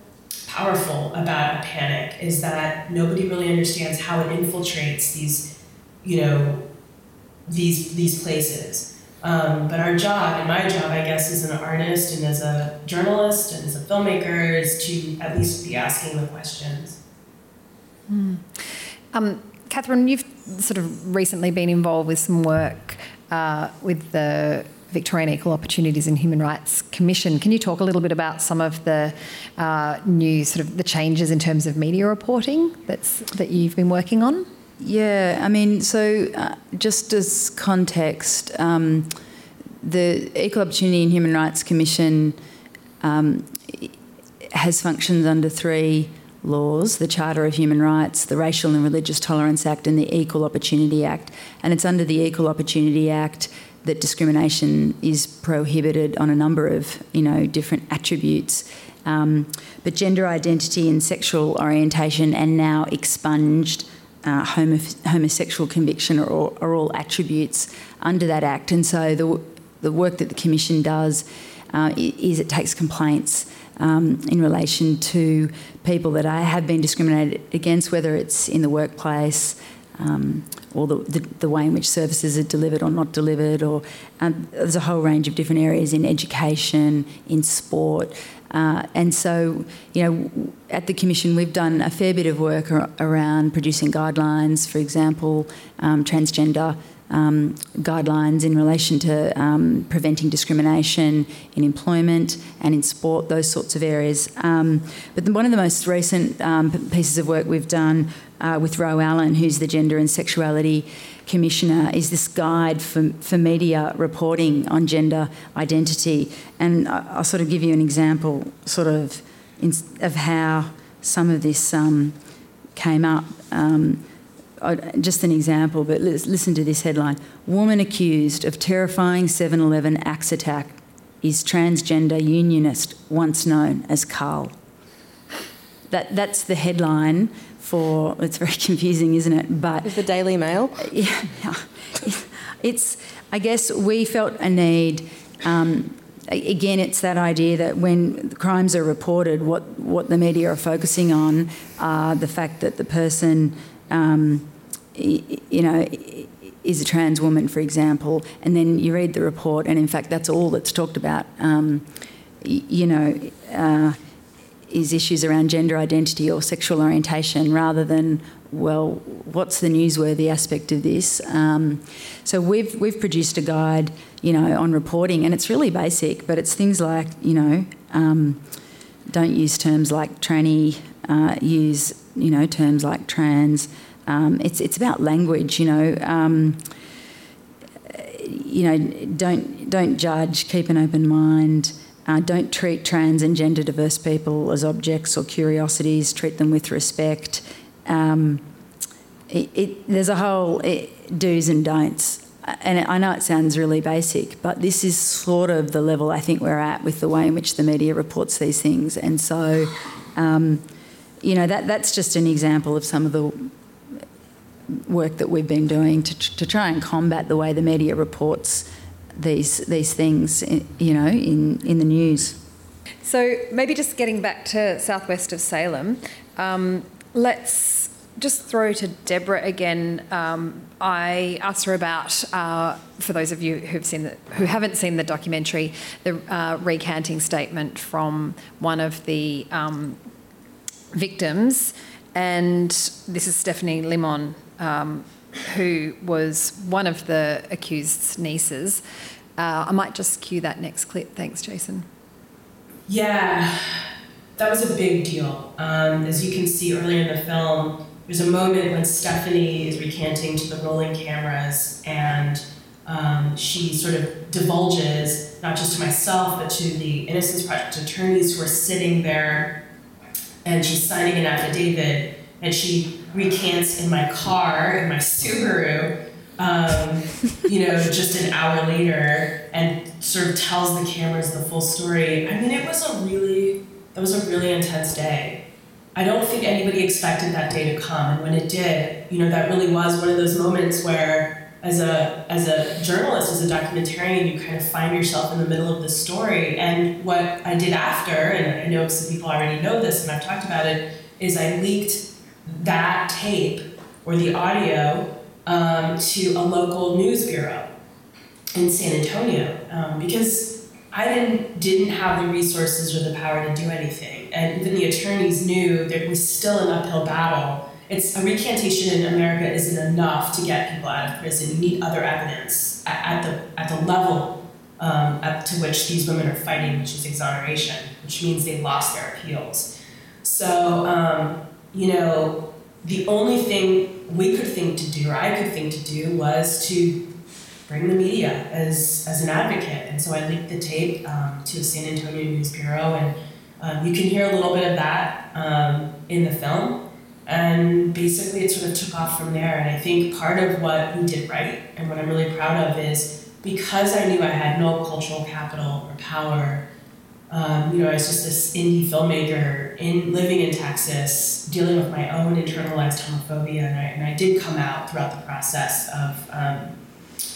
powerful about a panic is that nobody really understands how it infiltrates these, you know, these these places. Um, but our job, and my job, I guess, as an artist and as a journalist and as a filmmaker, is to at least be asking the questions. Mm. Um, Catherine, you've sort of recently been involved with some work uh, with the Victorian Equal Opportunities and Human Rights Commission. Can you talk a little bit about some of the uh, new sort of the changes in terms of media reporting that's that you've been working on? Yeah, I mean, so uh, just as context, um, the Equal Opportunity and Human Rights Commission um, has functions under three laws the Charter of Human Rights, the Racial and Religious Tolerance Act, and the Equal Opportunity Act. And it's under the Equal Opportunity Act that discrimination is prohibited on a number of you know different attributes. Um, but gender identity and sexual orientation, and now expunged uh, homo- homosexual conviction, are all, are all, attributes under that act. And so the the work that the commission does uh, is it takes complaints. Um, in relation to people that I have been discriminated against, whether it's in the workplace, um, or the, the, the, way in which services are delivered or not delivered, or um, there's a whole range of different areas in education, in sport. Uh, and so, you know, at the Commission, we've done a fair bit of work ar- around producing guidelines, for example, um, transgender um, guidelines in relation to um, preventing discrimination in employment and in sport, those sorts of areas. Um, but one of the most recent um, pieces of work we've done uh, with Ro Allen, who's the Gender and Sexuality Commissioner, is this guide for, for media reporting on gender identity. And I'll sort of give you an example, sort of, in, of how some of this um, came up. Um, just an example, but listen to this headline Woman accused of terrifying 7 Eleven axe attack is transgender unionist, once known as Carl. That, that's the headline for, it's very <laughs> confusing, isn't it? But Is the Daily Mail? <laughs> Yeah. It's, I guess we felt a need. Um, again, it's that idea that when crimes are reported, what, what the media are focusing on are the fact that the person um, you know, is a trans woman, for example, and then you read the report, and in fact, that's all that's talked about. Um, you know, uh, is issues around gender identity or sexual orientation rather than well, what's the newsworthy aspect of this? Um, so we've we've produced a guide, you know, on reporting, and it's really basic, but it's things like you know, um, don't use terms like tranny, uh, use you know terms like trans. Um, it's it's about language, you know. Um, you know, don't don't judge. Keep an open mind. Uh, don't treat trans and gender diverse people as objects or curiosities. Treat them with respect. Um, it, it, there's a whole it, do's and don'ts. And I know it sounds really basic, but this is sort of the level I think we're at with the way in which the media reports these things. And so, um, you know, that, that's just an example of some of the work that we've been doing to, to try and combat the way the media reports these these things, you know, in, in the news. So maybe just getting back to southwest of Salem, um, let's just throw to Deborah again. Um, I asked her about, uh, for those of you who've seen the, who haven't seen the documentary, the uh, recanting statement from one of the um, victims, and this is Stephanie Limon, um, who was one of the accused's nieces. Uh, I might just cue that next clip. Thanks, Jason. Yeah, that was a big deal. Um, as you can see earlier in the film, there's a moment when Stephanie is recanting to the rolling cameras and um, she sort of divulges, not just to myself, but to the Innocence Project attorneys who are sitting there, and she's signing an affidavit, and she recants in my car, in my Subaru, um, you know, <laughs> just an hour later, and sort of tells the cameras the full story. I mean, it was a really, that was a really intense day. I don't think anybody expected that day to come, and when it did, you know, that really was one of those moments where, as a as a journalist, as a documentarian, you kind of find yourself in the middle of the story. And what I did after, and I know some people already know this, and I've talked about it, is I leaked that tape or the audio um, to a local news bureau in San Antonio um, because I didn't didn't have the resources or the power to do anything, and even the attorneys knew there was still an uphill battle. It's a recantation in America isn't enough to get people out of prison. You need other evidence at, at the at the level um, up to which these women are fighting, which is exoneration, which means they lost their appeals. So um, you know, the only thing we could think to do, or I could think to do, was to bring the media as, as an advocate. And so I linked the tape um, to the San Antonio News Bureau, and um, you can hear a little bit of that um, in the film. And basically, it sort of took off from there. And I think part of what we did right, and what I'm really proud of, is because I knew I had no cultural capital or power um, you know, I was just this indie filmmaker in living in Texas, dealing with my own internalized homophobia, and I, and I did come out throughout the process of um,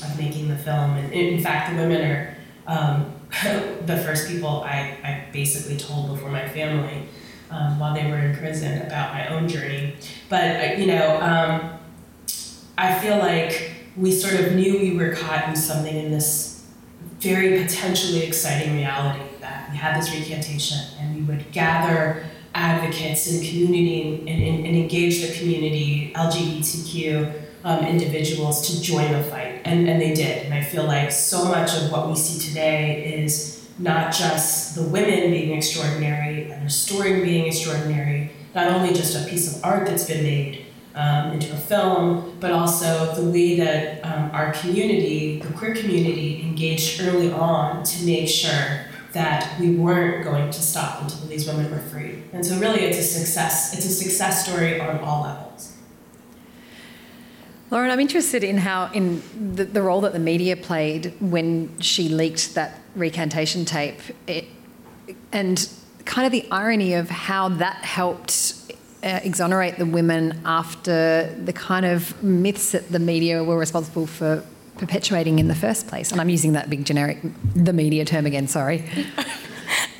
of making the film. And in fact, the women are um, <laughs> the first people I, I basically told before my family um, while they were in prison about my own journey. But uh, you know, um, I feel like we sort of knew we were caught in something in this very potentially exciting reality we had this recantation and we would gather advocates the community and, and, and engage the community, LGBTQ um, individuals to join the fight. And, and they did. And I feel like so much of what we see today is not just the women being extraordinary and their story being extraordinary, not only just a piece of art that's been made um, into a film, but also the way that um, our community, the queer community, engaged early on to make sure that we weren't going to stop until these women were free. And so really it's a success. It's a success story on all levels. Lauren, I'm interested in how in the, the role that the media played when she leaked that recantation tape, it, and kind of the irony of how that helped uh, exonerate the women after the kind of myths that the media were responsible for perpetuating in the first place? And I'm using that big generic, the media term again, sorry. <laughs>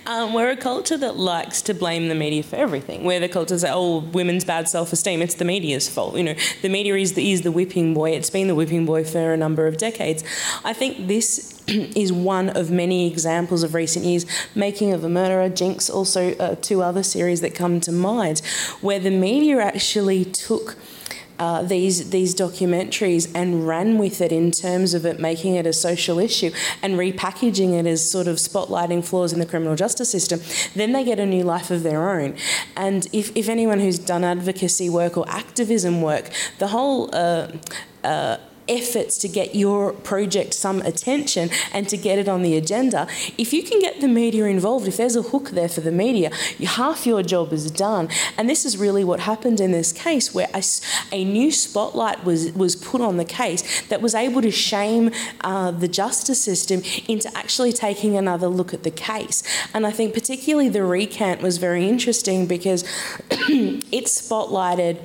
Um, we're a culture that likes to blame the media for everything. We're the culture that oh, women's bad self-esteem, it's the media's fault. You know, the media is the, is the whipping boy. It's been the whipping boy for a number of decades. I think this <clears throat> is one of many examples of recent years. Making of a Murderer, Jinx, also uh, two other series that come to mind, where the media actually took uh, these these documentaries and ran with it in terms of it making it a social issue and repackaging it as sort of spotlighting flaws in the criminal justice system, then they get a new life of their own. And if, if anyone who's done advocacy work or activism work, the whole uh, uh, efforts to get your project some attention and to get it on the agenda, if you can get the media involved, if there's a hook there for the media, half your job is done. And this is really what happened in this case, where a, a new spotlight was, was put on the case that was able to shame uh, the justice system into actually taking another look at the case. And I think particularly the recant was very interesting because <clears throat> it spotlighted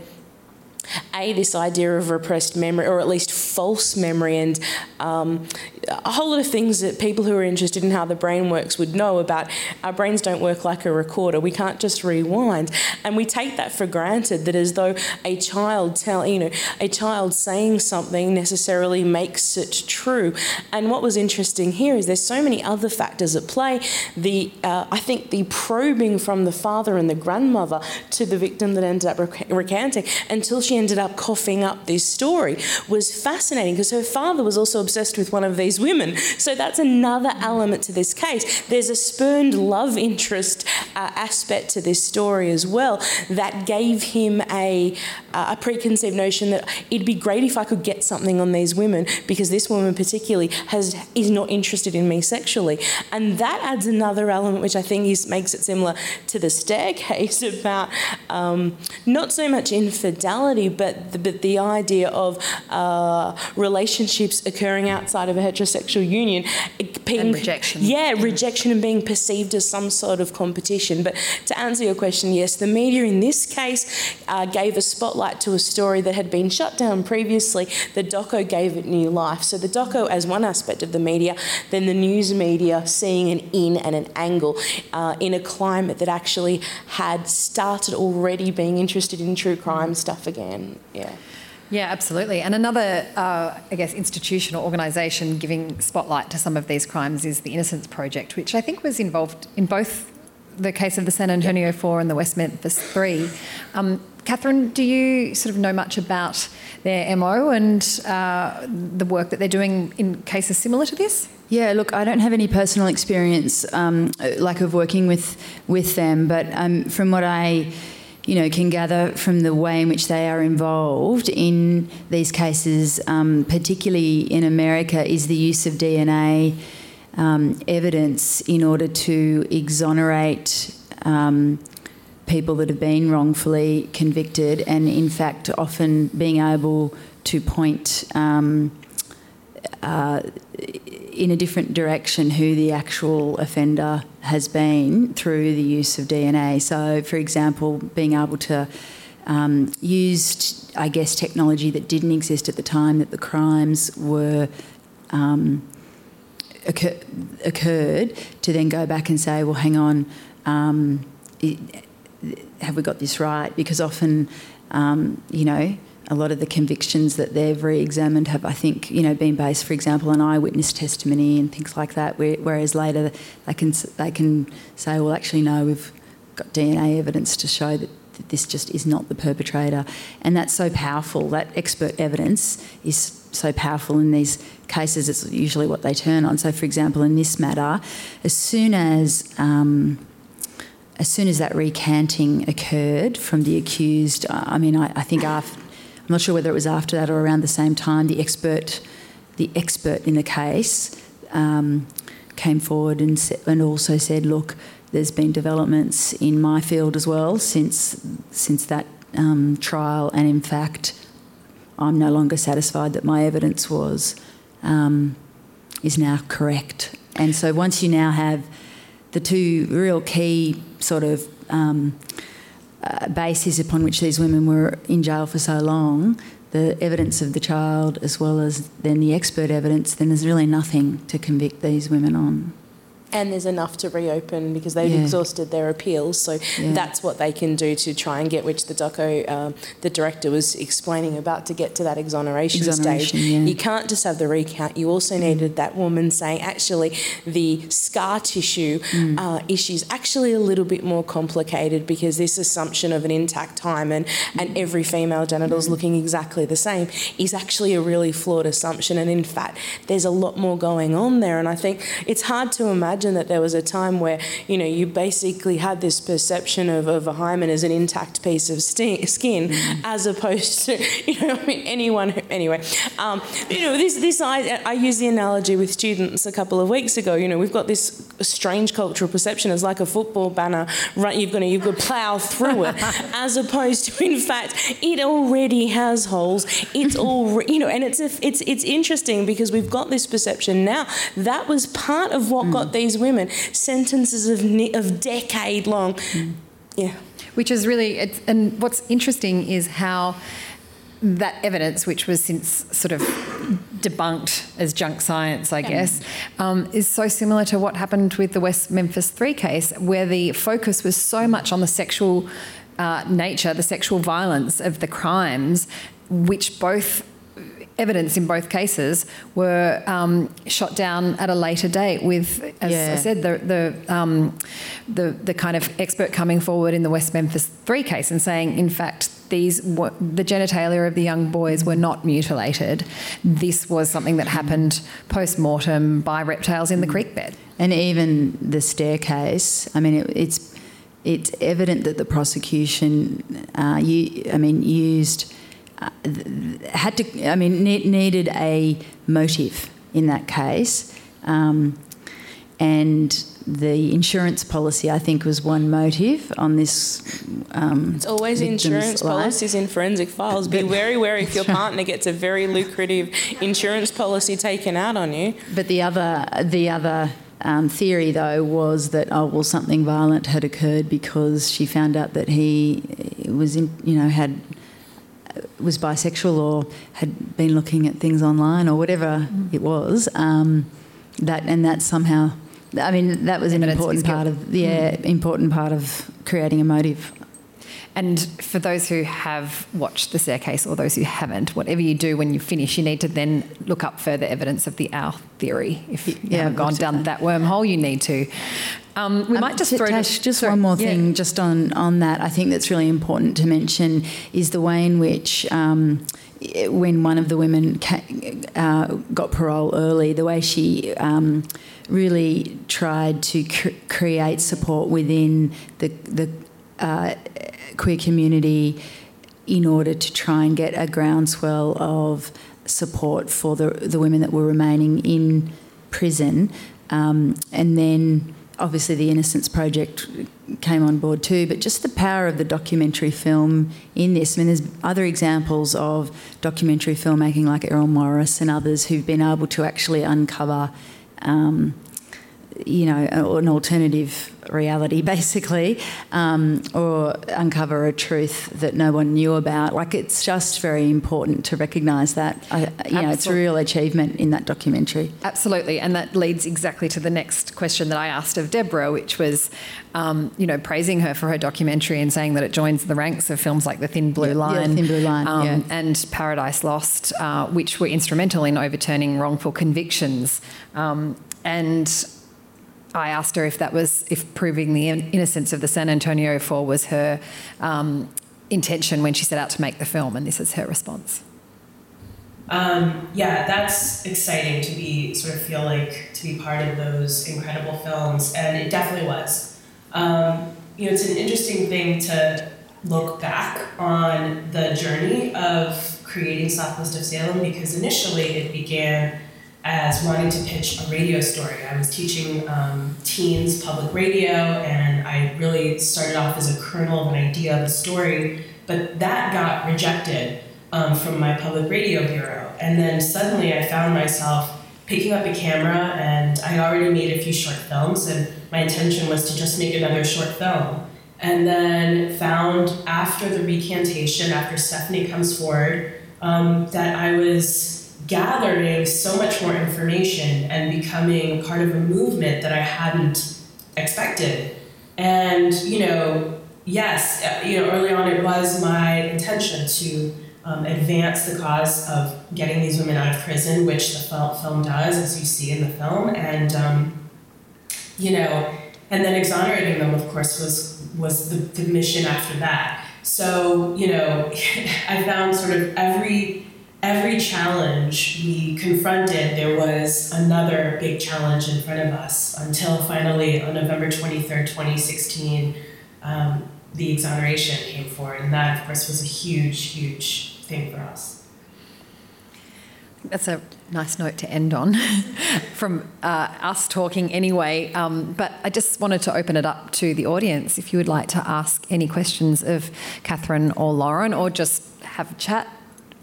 a this idea of repressed memory or at least false memory and um, a whole lot of things that people who are interested in how the brain works would know about. Our brains don't work like a recorder. We can't just rewind. And we take that for granted that as though a child tell you know a child saying something necessarily makes it true. And what was interesting here is there's so many other factors at play. The uh, I think the probing from the father and the grandmother to the victim that ended up rec- recanting until she ended up coughing up this story was fascinating because her father was also obsessed with one of these women. So that's another element to this case. There's a spurned love interest uh, aspect to this story as well that gave him a, uh, a preconceived notion that it'd be great if I could get something on these women because this woman particularly has is not interested in me sexually. And that adds another element which I think is, makes it similar to the staircase <laughs> about um, not so much infidelity but the, but the idea of uh, relationships occurring outside of a heterosexual union being and rejection. Yeah, rejection and being perceived as some sort of competition. But to answer your question, yes, the media in this case uh, gave a spotlight to a story that had been shut down previously. The doco gave it new life. So the doco as one aspect of the media, then the news media seeing an in and an angle uh, in a climate that actually had started already being interested in true crime stuff again. Yeah. Yeah, absolutely. And another, uh, I guess, institution or organisation giving spotlight to some of these crimes is the Innocence Project, which I think was involved in both the case of the San Antonio Four and the West Memphis Three. Um, Catherine, do you sort of know much about their MO and uh, the work that they're doing in cases similar to this? Yeah, look, I don't have any personal experience um, like of working with with them, but um, from what I you know, can gather from the way in which they are involved in these cases, um, particularly in America, is the use of DNA um, evidence in order to exonerate um, people that have been wrongfully convicted, and in fact, often being able to point. Um, uh, in a different direction who the actual offender has been through the use of DNA. So, for example, being able to um, use, I guess, technology that didn't exist at the time that the crimes were. Um, occur- occurred to then go back and say, well, hang on, um, it, have we got this right? Because often, um, you know, a lot of the convictions that they've re-examined have, I think, you know, been based, for example, on eyewitness testimony and things like that. Whereas later they can they can say, well, actually, no, we've got DNA evidence to show that, this just is not the perpetrator, and that's so powerful. That expert evidence is so powerful in these cases. It's usually what they turn on. So, for example, in this matter, as soon as um, as soon as that recanting occurred from the accused, I mean, I, I think after I'm not sure whether it was after that or around the same time. The expert, the expert in the case, um, came forward and and also said, "Look, there's been developments in my field as well since since that um, trial, and in fact, I'm no longer satisfied that my evidence was um, is now correct." And so, once you now have the two real key sort of um, uh, basis upon which these women were in jail for so long, the evidence of the child as well as then the expert evidence, then there's really nothing to convict these women on. And there's enough to reopen because they've Yeah. exhausted their appeals. So Yeah. that's what they can do to try and get, which the doco, um, the director was explaining about to get to that exoneration, Exoneration, stage. yeah. You can't just have the recount. You also needed that woman saying, actually, the scar tissue Mm. uh, issue is actually a little bit more complicated because this assumption of an intact hymen and every female genital is looking exactly the same is actually a really flawed assumption. And in fact, there's a lot more going on there. And I think it's hard to imagine that there was a time where, you know, you basically had this perception of, of a hymen as an intact piece of sti- skin as opposed to, <laughs> you know, I mean, anyone, who, anyway. Um, you know, this, this I, I used the analogy with students a couple of weeks ago. You know, we've got this strange cultural perception as like a football banner, right? You've got to, you've got to plough through it, <laughs> as opposed to, in fact, it already has holes. It's all, <laughs> you know, and it's, a, it's, it's interesting because we've got this perception now. That was part of what got these women sentences of, ne- of decade long. Yeah. Which is really, it's, and what's interesting is how that evidence, which was since sort of debunked as junk science, I guess, um, is so similar to what happened with the West Memphis 3 case, where the focus was so much on the sexual uh, nature, the sexual violence of the crimes, which both evidence in both cases were um, shot down at a later date with, as I said, the the, um, the the kind of expert coming forward in the West Memphis Three case and saying, in fact, these the genitalia of the young boys were not mutilated. This was something that happened post mortem by reptiles in the creek bed. And even the staircase, I mean, it, it's it's evident that the prosecution, uh, you, I mean, used had to, I mean, ne- needed a motive in that case, um, and the insurance policy, I think, was one motive on this. Um, It's always insurance life. policies in forensic files. Be very wary if your <laughs> partner gets a very lucrative insurance policy taken out on you. But the other, the other um, theory, though, was that oh well, something violent had occurred because she found out that he was, in, you know, had was bisexual or had been looking at things online or whatever it was. Um, that and that somehow, I mean, that was an Evidence important part of yeah, important part of creating a motive. And for those who have watched the staircase or those who haven't, whatever you do when you finish, you need to then look up further evidence of the owl theory. If you Yeah, haven't gone down that wormhole, you need to. Um, we might just throw Tash, just sorry, one more yeah. thing, just on on that. I think that's really important to mention is the way in which. Um, when one of the women ca- uh, got parole early, the way she um, really tried to cr- create support within the the uh, queer community in order to try and get a groundswell of support for the the women that were remaining in prison, um, and then obviously the Innocence Project came on board too. But just the power of the documentary film in this. I mean, there's other examples of documentary filmmaking like Errol Morris and others who've been able to actually uncover. Um, you know, an alternative reality, <laughs> basically, um, or uncover a truth that no one knew about. Like, it's just very important to recognise that. I, you know, it's a real achievement in that documentary. Absolutely, and that leads exactly to the next question that I asked of Deborah, which was, um, you know, praising her for her documentary and saying that it joins the ranks of films like The Thin Blue Yeah, yeah, Line, Thin Blue Line, um, yeah. and Paradise Lost, uh, which were instrumental in overturning wrongful convictions. Um, and I asked her if that was if proving the innocence of the San Antonio Four was her um, intention when she set out to make the film, and this is her response. Um, yeah, that's exciting to be sort of feel like to be part of those incredible films, and it definitely was. Um, you know, it's an interesting thing to look back on the journey of creating Southwest of Salem because initially it began as wanting to pitch a radio story. I was teaching um, teens public radio, and I really started off as a kernel of an idea of a story, but that got rejected um, from my public radio bureau. And then suddenly I found myself picking up a camera, and I already made a few short films, and my intention was to just make another short film. And then found after the recantation, after Stephanie comes forward, um, that I was gathering so much more information and becoming part of a movement that I hadn't expected. And, you know, yes, uh, you know, early on it was my intention to um, advance the cause of getting these women out of prison, which the film does, as you see in the film, and um, you know, and then exonerating them, of course, was was the, the mission after that. So you know, <laughs> I found sort of every every challenge we confronted, there was another big challenge in front of us until finally on November 23rd, 2016, um, the exoneration came forward. And that, of course, was a huge, huge thing for us. That's a nice note to end on <laughs> from uh, us talking anyway. Um, but I just wanted to open it up to the audience if you would like to ask any questions of Catherine or Lauren or just have a chat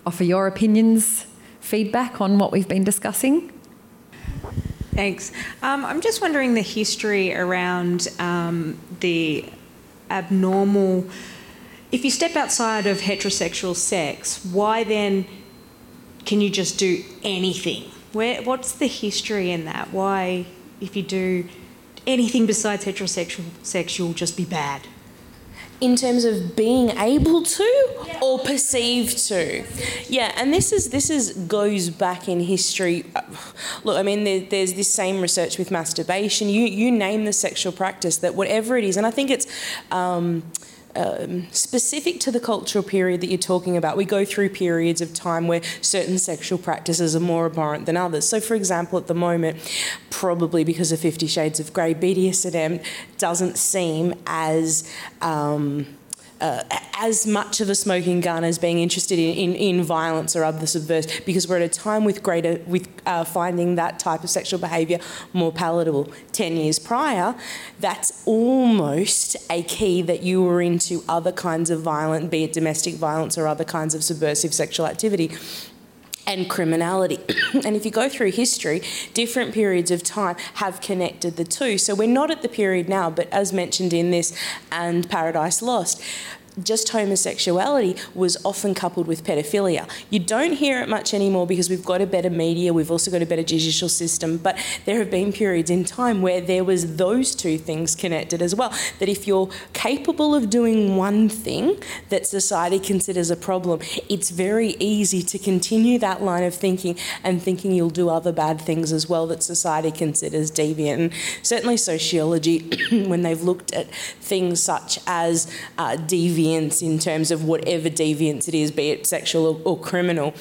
offer your opinions, feedback on what we've been discussing? Thanks. Um, I'm just wondering the history around um, the abnormal. If you step outside of heterosexual sex, why then can you just do anything? Where, what's the history in that? Why, if you do anything besides heterosexual sex, you'll just be bad? In terms of being able to or perceived to. Yeah and this is this is goes back in history. Look i mean there, there's this same research with masturbation. You you name the sexual practice that whatever it is and i think it's um, um, specific to the cultural period that you're talking about, we go through periods of time where certain sexual practices are more abhorrent than others. So, for example, at the moment, probably because of Fifty Shades of Grey, BDSM doesn't seem as um, uh, as much of a smoking gun as being interested in, in, in, violence or other subversive because we're at a time with greater with uh, finding that type of sexual behaviour more palatable. 10 years prior that's almost a key that you were into other kinds of violent be it domestic violence or other kinds of subversive sexual activity and criminality. <coughs> and if you go through history, different periods of time have connected the two. So we're not at the period now, but as mentioned in this and Paradise Lost, just homosexuality was often coupled with pedophilia. You don't hear it much anymore because we've got a better media, we've also got a better judicial system, but there have been periods in time where there was those two things connected as well. That if you're capable of doing one thing that society considers a problem, it's very easy to continue that line of thinking and thinking you'll do other bad things as well that society considers deviant. And certainly sociology, <clears throat> when they've looked at things such as uh, deviant deviance in terms of whatever deviance it is, be it sexual or, or criminal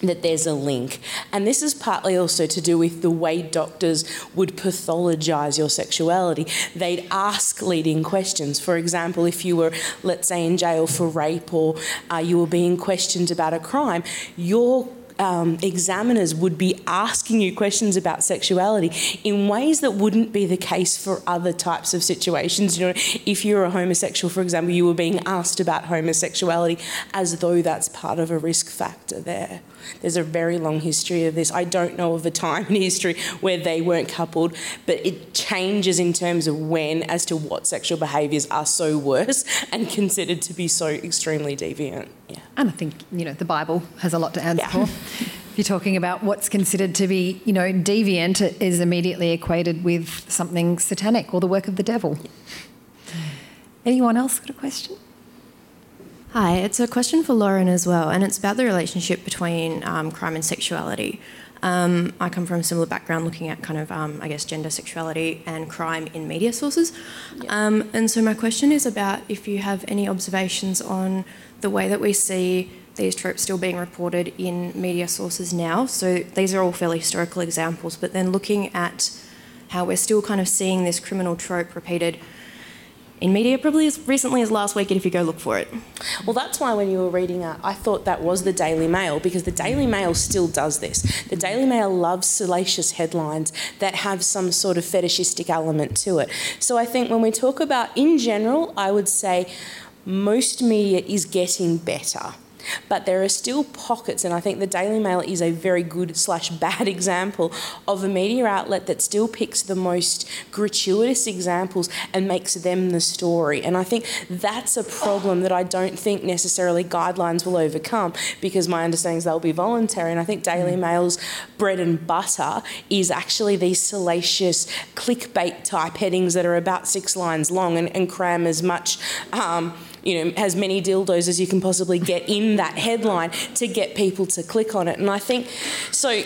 that there's a link. And this is partly also to do with the way doctors would pathologise your sexuality. They'd ask leading questions. For example, if you were, let's say, in jail for rape or uh, you were being questioned about a crime, your um, examiners would be asking you questions about sexuality in ways that wouldn't be the case for other types of situations. You know, if you're a homosexual, for example, you were being asked about homosexuality as though that's part of a risk factor there. There's a very long history of this. I don't know of a time in history where they weren't coupled, but it changes in terms of when as to what sexual behaviours are so worse and considered to be so extremely deviant. Yeah. And I think, you know, the Bible has a lot to answer yeah. for. If you're talking about what's considered to be, you know, deviant, it is immediately equated with something satanic or the work of the devil. Anyone else got a question? Hi, it's a question for Lauren as well, and it's about the relationship between um, crime and sexuality. Um, I come from a similar background looking at kind of, um, I guess, gender, sexuality, and crime in media sources. Um, and so, my question is about if you have any observations on the way that we see these tropes still being reported in media sources now. So, these are all fairly historical examples, but then looking at how we're still kind of seeing this criminal trope repeated in media probably as recently as last week, if you go look for it. Well, that's why when you were reading it, I thought that was the Daily Mail because the Daily Mail still does this. The Daily Mail loves salacious headlines that have some sort of fetishistic element to it. So I think when we talk about in general, I would say most media is getting better. But there are still pockets, and I think the Daily Mail is a very good slash bad <laughs> example of a media outlet that still picks the most gratuitous examples and makes them the story. And I think that's a problem that I don't think necessarily guidelines will overcome because my understanding is they'll be voluntary. And I think Daily Mail's bread and butter is actually these salacious clickbait type headings that are about six lines long and, and cram as much. Um, you know, as many dildos as you can possibly get in that headline to get people to click on it. And I think, so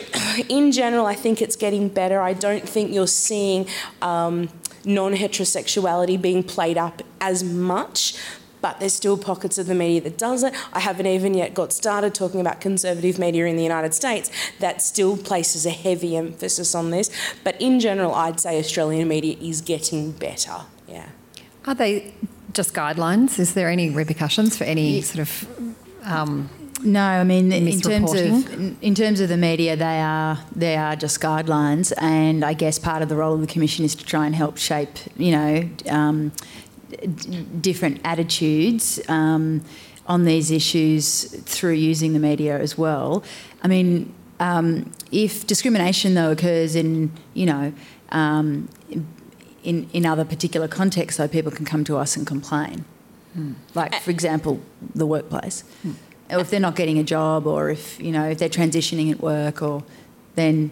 in general, I think it's getting better. I don't think you're seeing um, non heterosexuality being played up as much. But there's still pockets of the media that does it. I haven't even yet got started talking about conservative media in the United States that still places a heavy emphasis on this. But in general, I'd say Australian media is getting better. Yeah. Are they just guidelines? Is there any repercussions for any sort of um, no, I mean in terms of misreporting? in terms of the media, they are they are just guidelines, and I guess part of the role of the commission is to try and help shape, you know, um, d- different attitudes um, on these issues through using the media as well. I mean, um, if discrimination though occurs in, you know. Um, in, in other particular contexts, so people can come to us and complain. Hmm. Like, for example, the workplace. Hmm. Or if they're not getting a job, or if you know if they're transitioning at work, or then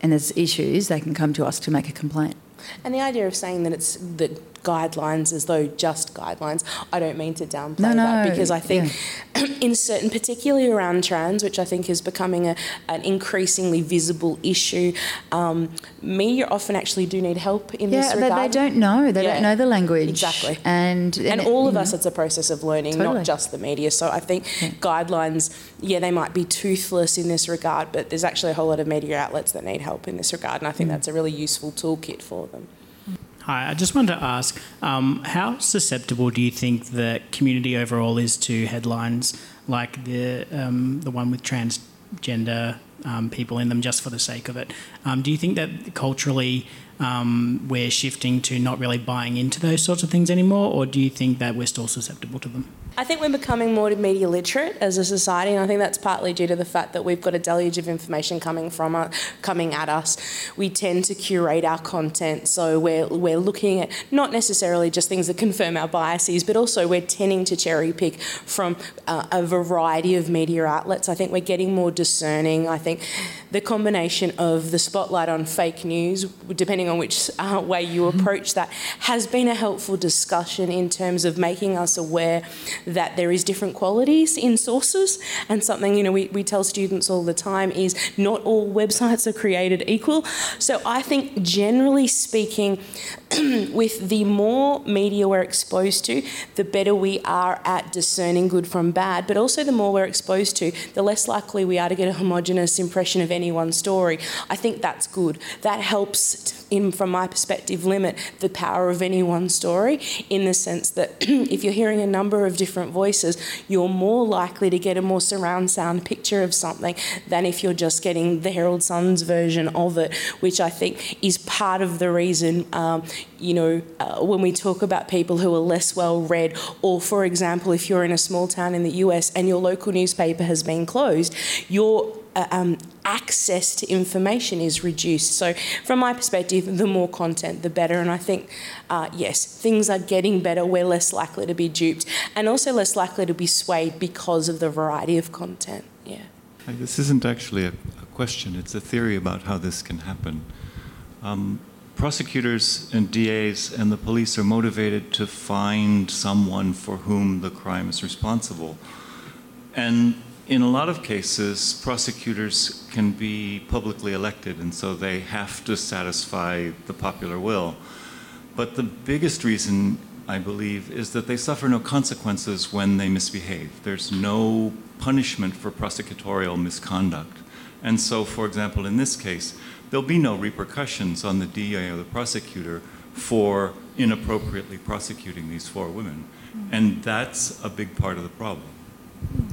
and there's issues, they can come to us to make a complaint. And the idea of saying that it's the guidelines as though just guidelines, I don't mean to downplay No, that because I think <clears throat> in certain, particularly around trans, which I think is becoming a, an increasingly visible issue, um, media often actually do need help in yeah, this regard. they don't know. They Yeah. don't know the language. Exactly. And and it- all of you us, know. it's a process of learning, Totally. not just the media. So I think guidelines, yeah, they might be toothless in this regard, but there's actually a whole lot of media outlets that need help in this regard, and I think Mm. that's a really useful toolkit for them. Hi, I just wanted to ask um, how susceptible do you think the community overall is to headlines like the um, the one with transgender um, people in them just for the sake of it? Um, do you think that culturally um, we're shifting to not really buying into those sorts of things anymore, or do you think that we're still susceptible to them? I think we're becoming more media literate as a society, and I think that's partly due to the fact that we've got a deluge of information coming from uh, coming at us. We tend to curate our content, so we're we're looking at not necessarily just things that confirm our biases, but also we're tending to cherry pick from uh, a variety of media outlets. I think we're getting more discerning. I think the combination of the spotlight on fake news, depending on which uh, way you approach that, has been a helpful discussion in terms of making us aware that there is different qualities in sources. And something you know we, we tell students all the time is not all websites are created equal. So I think generally speaking, <clears throat> with the more media we're exposed to, the better we are at discerning good from bad. But also, the more we're exposed to, the less likely we are to get a homogenous impression of any one story. I think that's good. That helps, in, from my perspective, limit the power of any one story in the sense that <clears throat> if you're hearing a number of different voices, you're more likely to get a more surround sound picture of something than if you're just getting the Herald Sun's version of it, which I think is part of the reason, um, you know, uh, when we talk about people who are less well read, or for example, if you're in a small town in the US and your local newspaper has been closed, your uh, um, access to information is reduced. So, from my perspective, the more content, the better. And I think, uh, yes, things are getting better. We're less likely to be duped and also less likely to be swayed because of the variety of content. Yeah. This isn't actually a, a question, it's a theory about how this can happen. Um, prosecutors and DAs and the police are motivated to find someone for whom the crime is responsible. And in a lot of cases, prosecutors can be publicly elected, and so they have to satisfy the popular will. But the biggest reason, I believe, is that they suffer no consequences when they misbehave. There's no punishment for prosecutorial misconduct. And so, for example, in this case, there'll be no repercussions on the DA or the prosecutor for inappropriately prosecuting these four women. And that's a big part of the problem.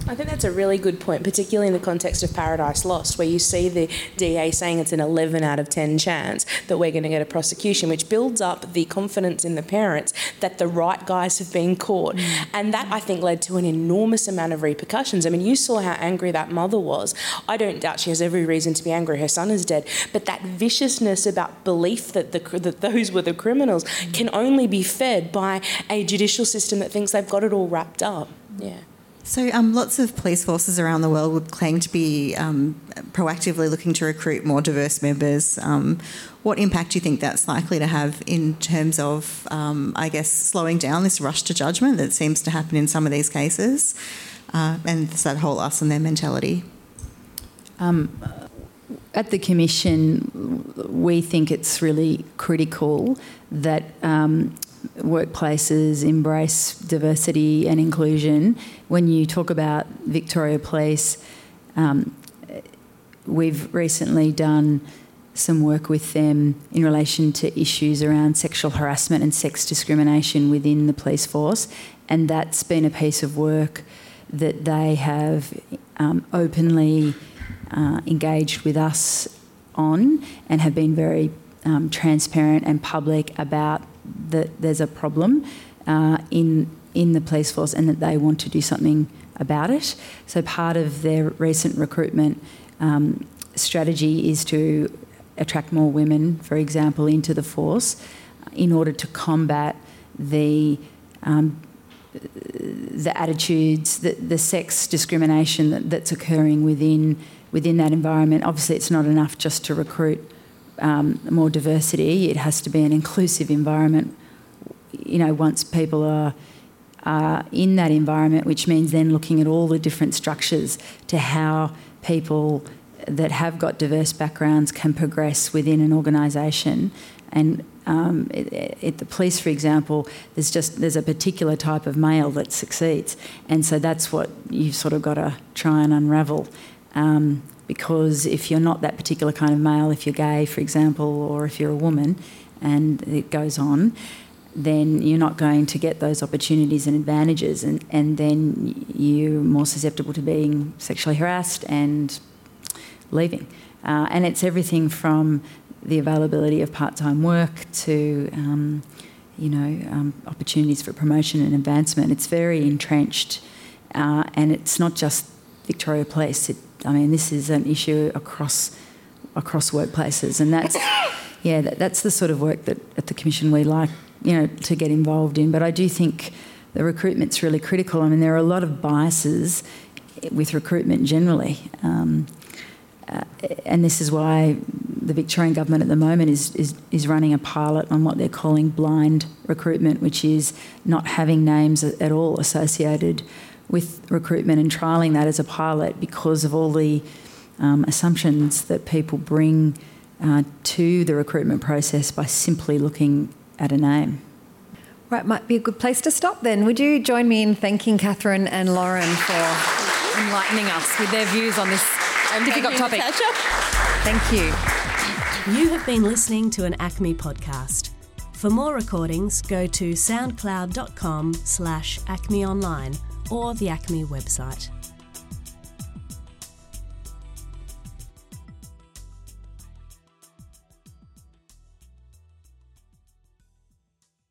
I think that's a really good point, particularly in the context of Paradise Lost, where you see the DA saying it's an 11 out of 10 chance that we're going to get a prosecution, which builds up the confidence in the parents that the right guys have been caught. Mm. And that, I think, led to an enormous amount of repercussions. I mean, you saw how angry that mother was. I don't doubt she has every reason to be angry her son is dead, but that viciousness about belief that, the, that those were the criminals mm. can only be fed by a judicial system that thinks they've got it all wrapped up. Yeah. So, um, lots of police forces around the world would claim to be um, proactively looking to recruit more diverse members. Um, what impact do you think that's likely to have in terms of, um, I guess, slowing down this rush to judgment that seems to happen in some of these cases, uh, and that whole us and their mentality? Um, at the Commission, we think it's really critical that um, workplaces embrace diversity and inclusion. When you talk about Victoria Police, um, we've recently done some work with them in relation to issues around sexual harassment and sex discrimination within the police force, and that's been a piece of work that they have um, openly uh, engaged with us on and have been very um, transparent and public about that there's a problem uh, in in the police force and that they want to do something about it. So part of their recent recruitment um, strategy is to attract more women, for example, into the force, in order to combat the um, the attitudes, the, the sex discrimination that, that's occurring within within that environment. Obviously, it's not enough just to recruit um, more diversity. It has to be an inclusive environment. You know, once people are in that environment, which means then looking at all the different structures to how people that have got diverse backgrounds can progress within an organisation. And um, at the police, for example, there's just there's a particular type of male that succeeds, and so that's what you've sort of got to try and unravel. Um, because if you're not that particular kind of male, if you're gay, for example, or if you're a woman, and it goes on, then you're not going to get those opportunities and advantages, and, and then you're more susceptible to being sexually harassed and leaving. Uh, and it's everything from the availability of part-time work to, um, you know, um, opportunities for promotion and advancement. It's very entrenched, uh, and it's not just Victoria Police. It I mean, this is an issue across across workplaces, and that's <coughs> yeah, that, that's the sort of work that at the commission we like, you know, to get involved in. But I do think the recruitment's really critical. I mean, there are a lot of biases with recruitment generally. Um, uh, and this is why the Victorian government at the moment is, is, is running a pilot on what they're calling blind recruitment, which is not having names at all associated with recruitment and trialling that as a pilot because of all the um, assumptions that people bring uh, to the recruitment process by simply looking at a name. Right, might be a good place to stop then. Would you join me in thanking Catherine and Lauren for enlightening us with their views on this and difficult topic? Thank you. You have been listening to an ACMI podcast. For more recordings, go to soundcloud.com slash acmionline or the ACMI website.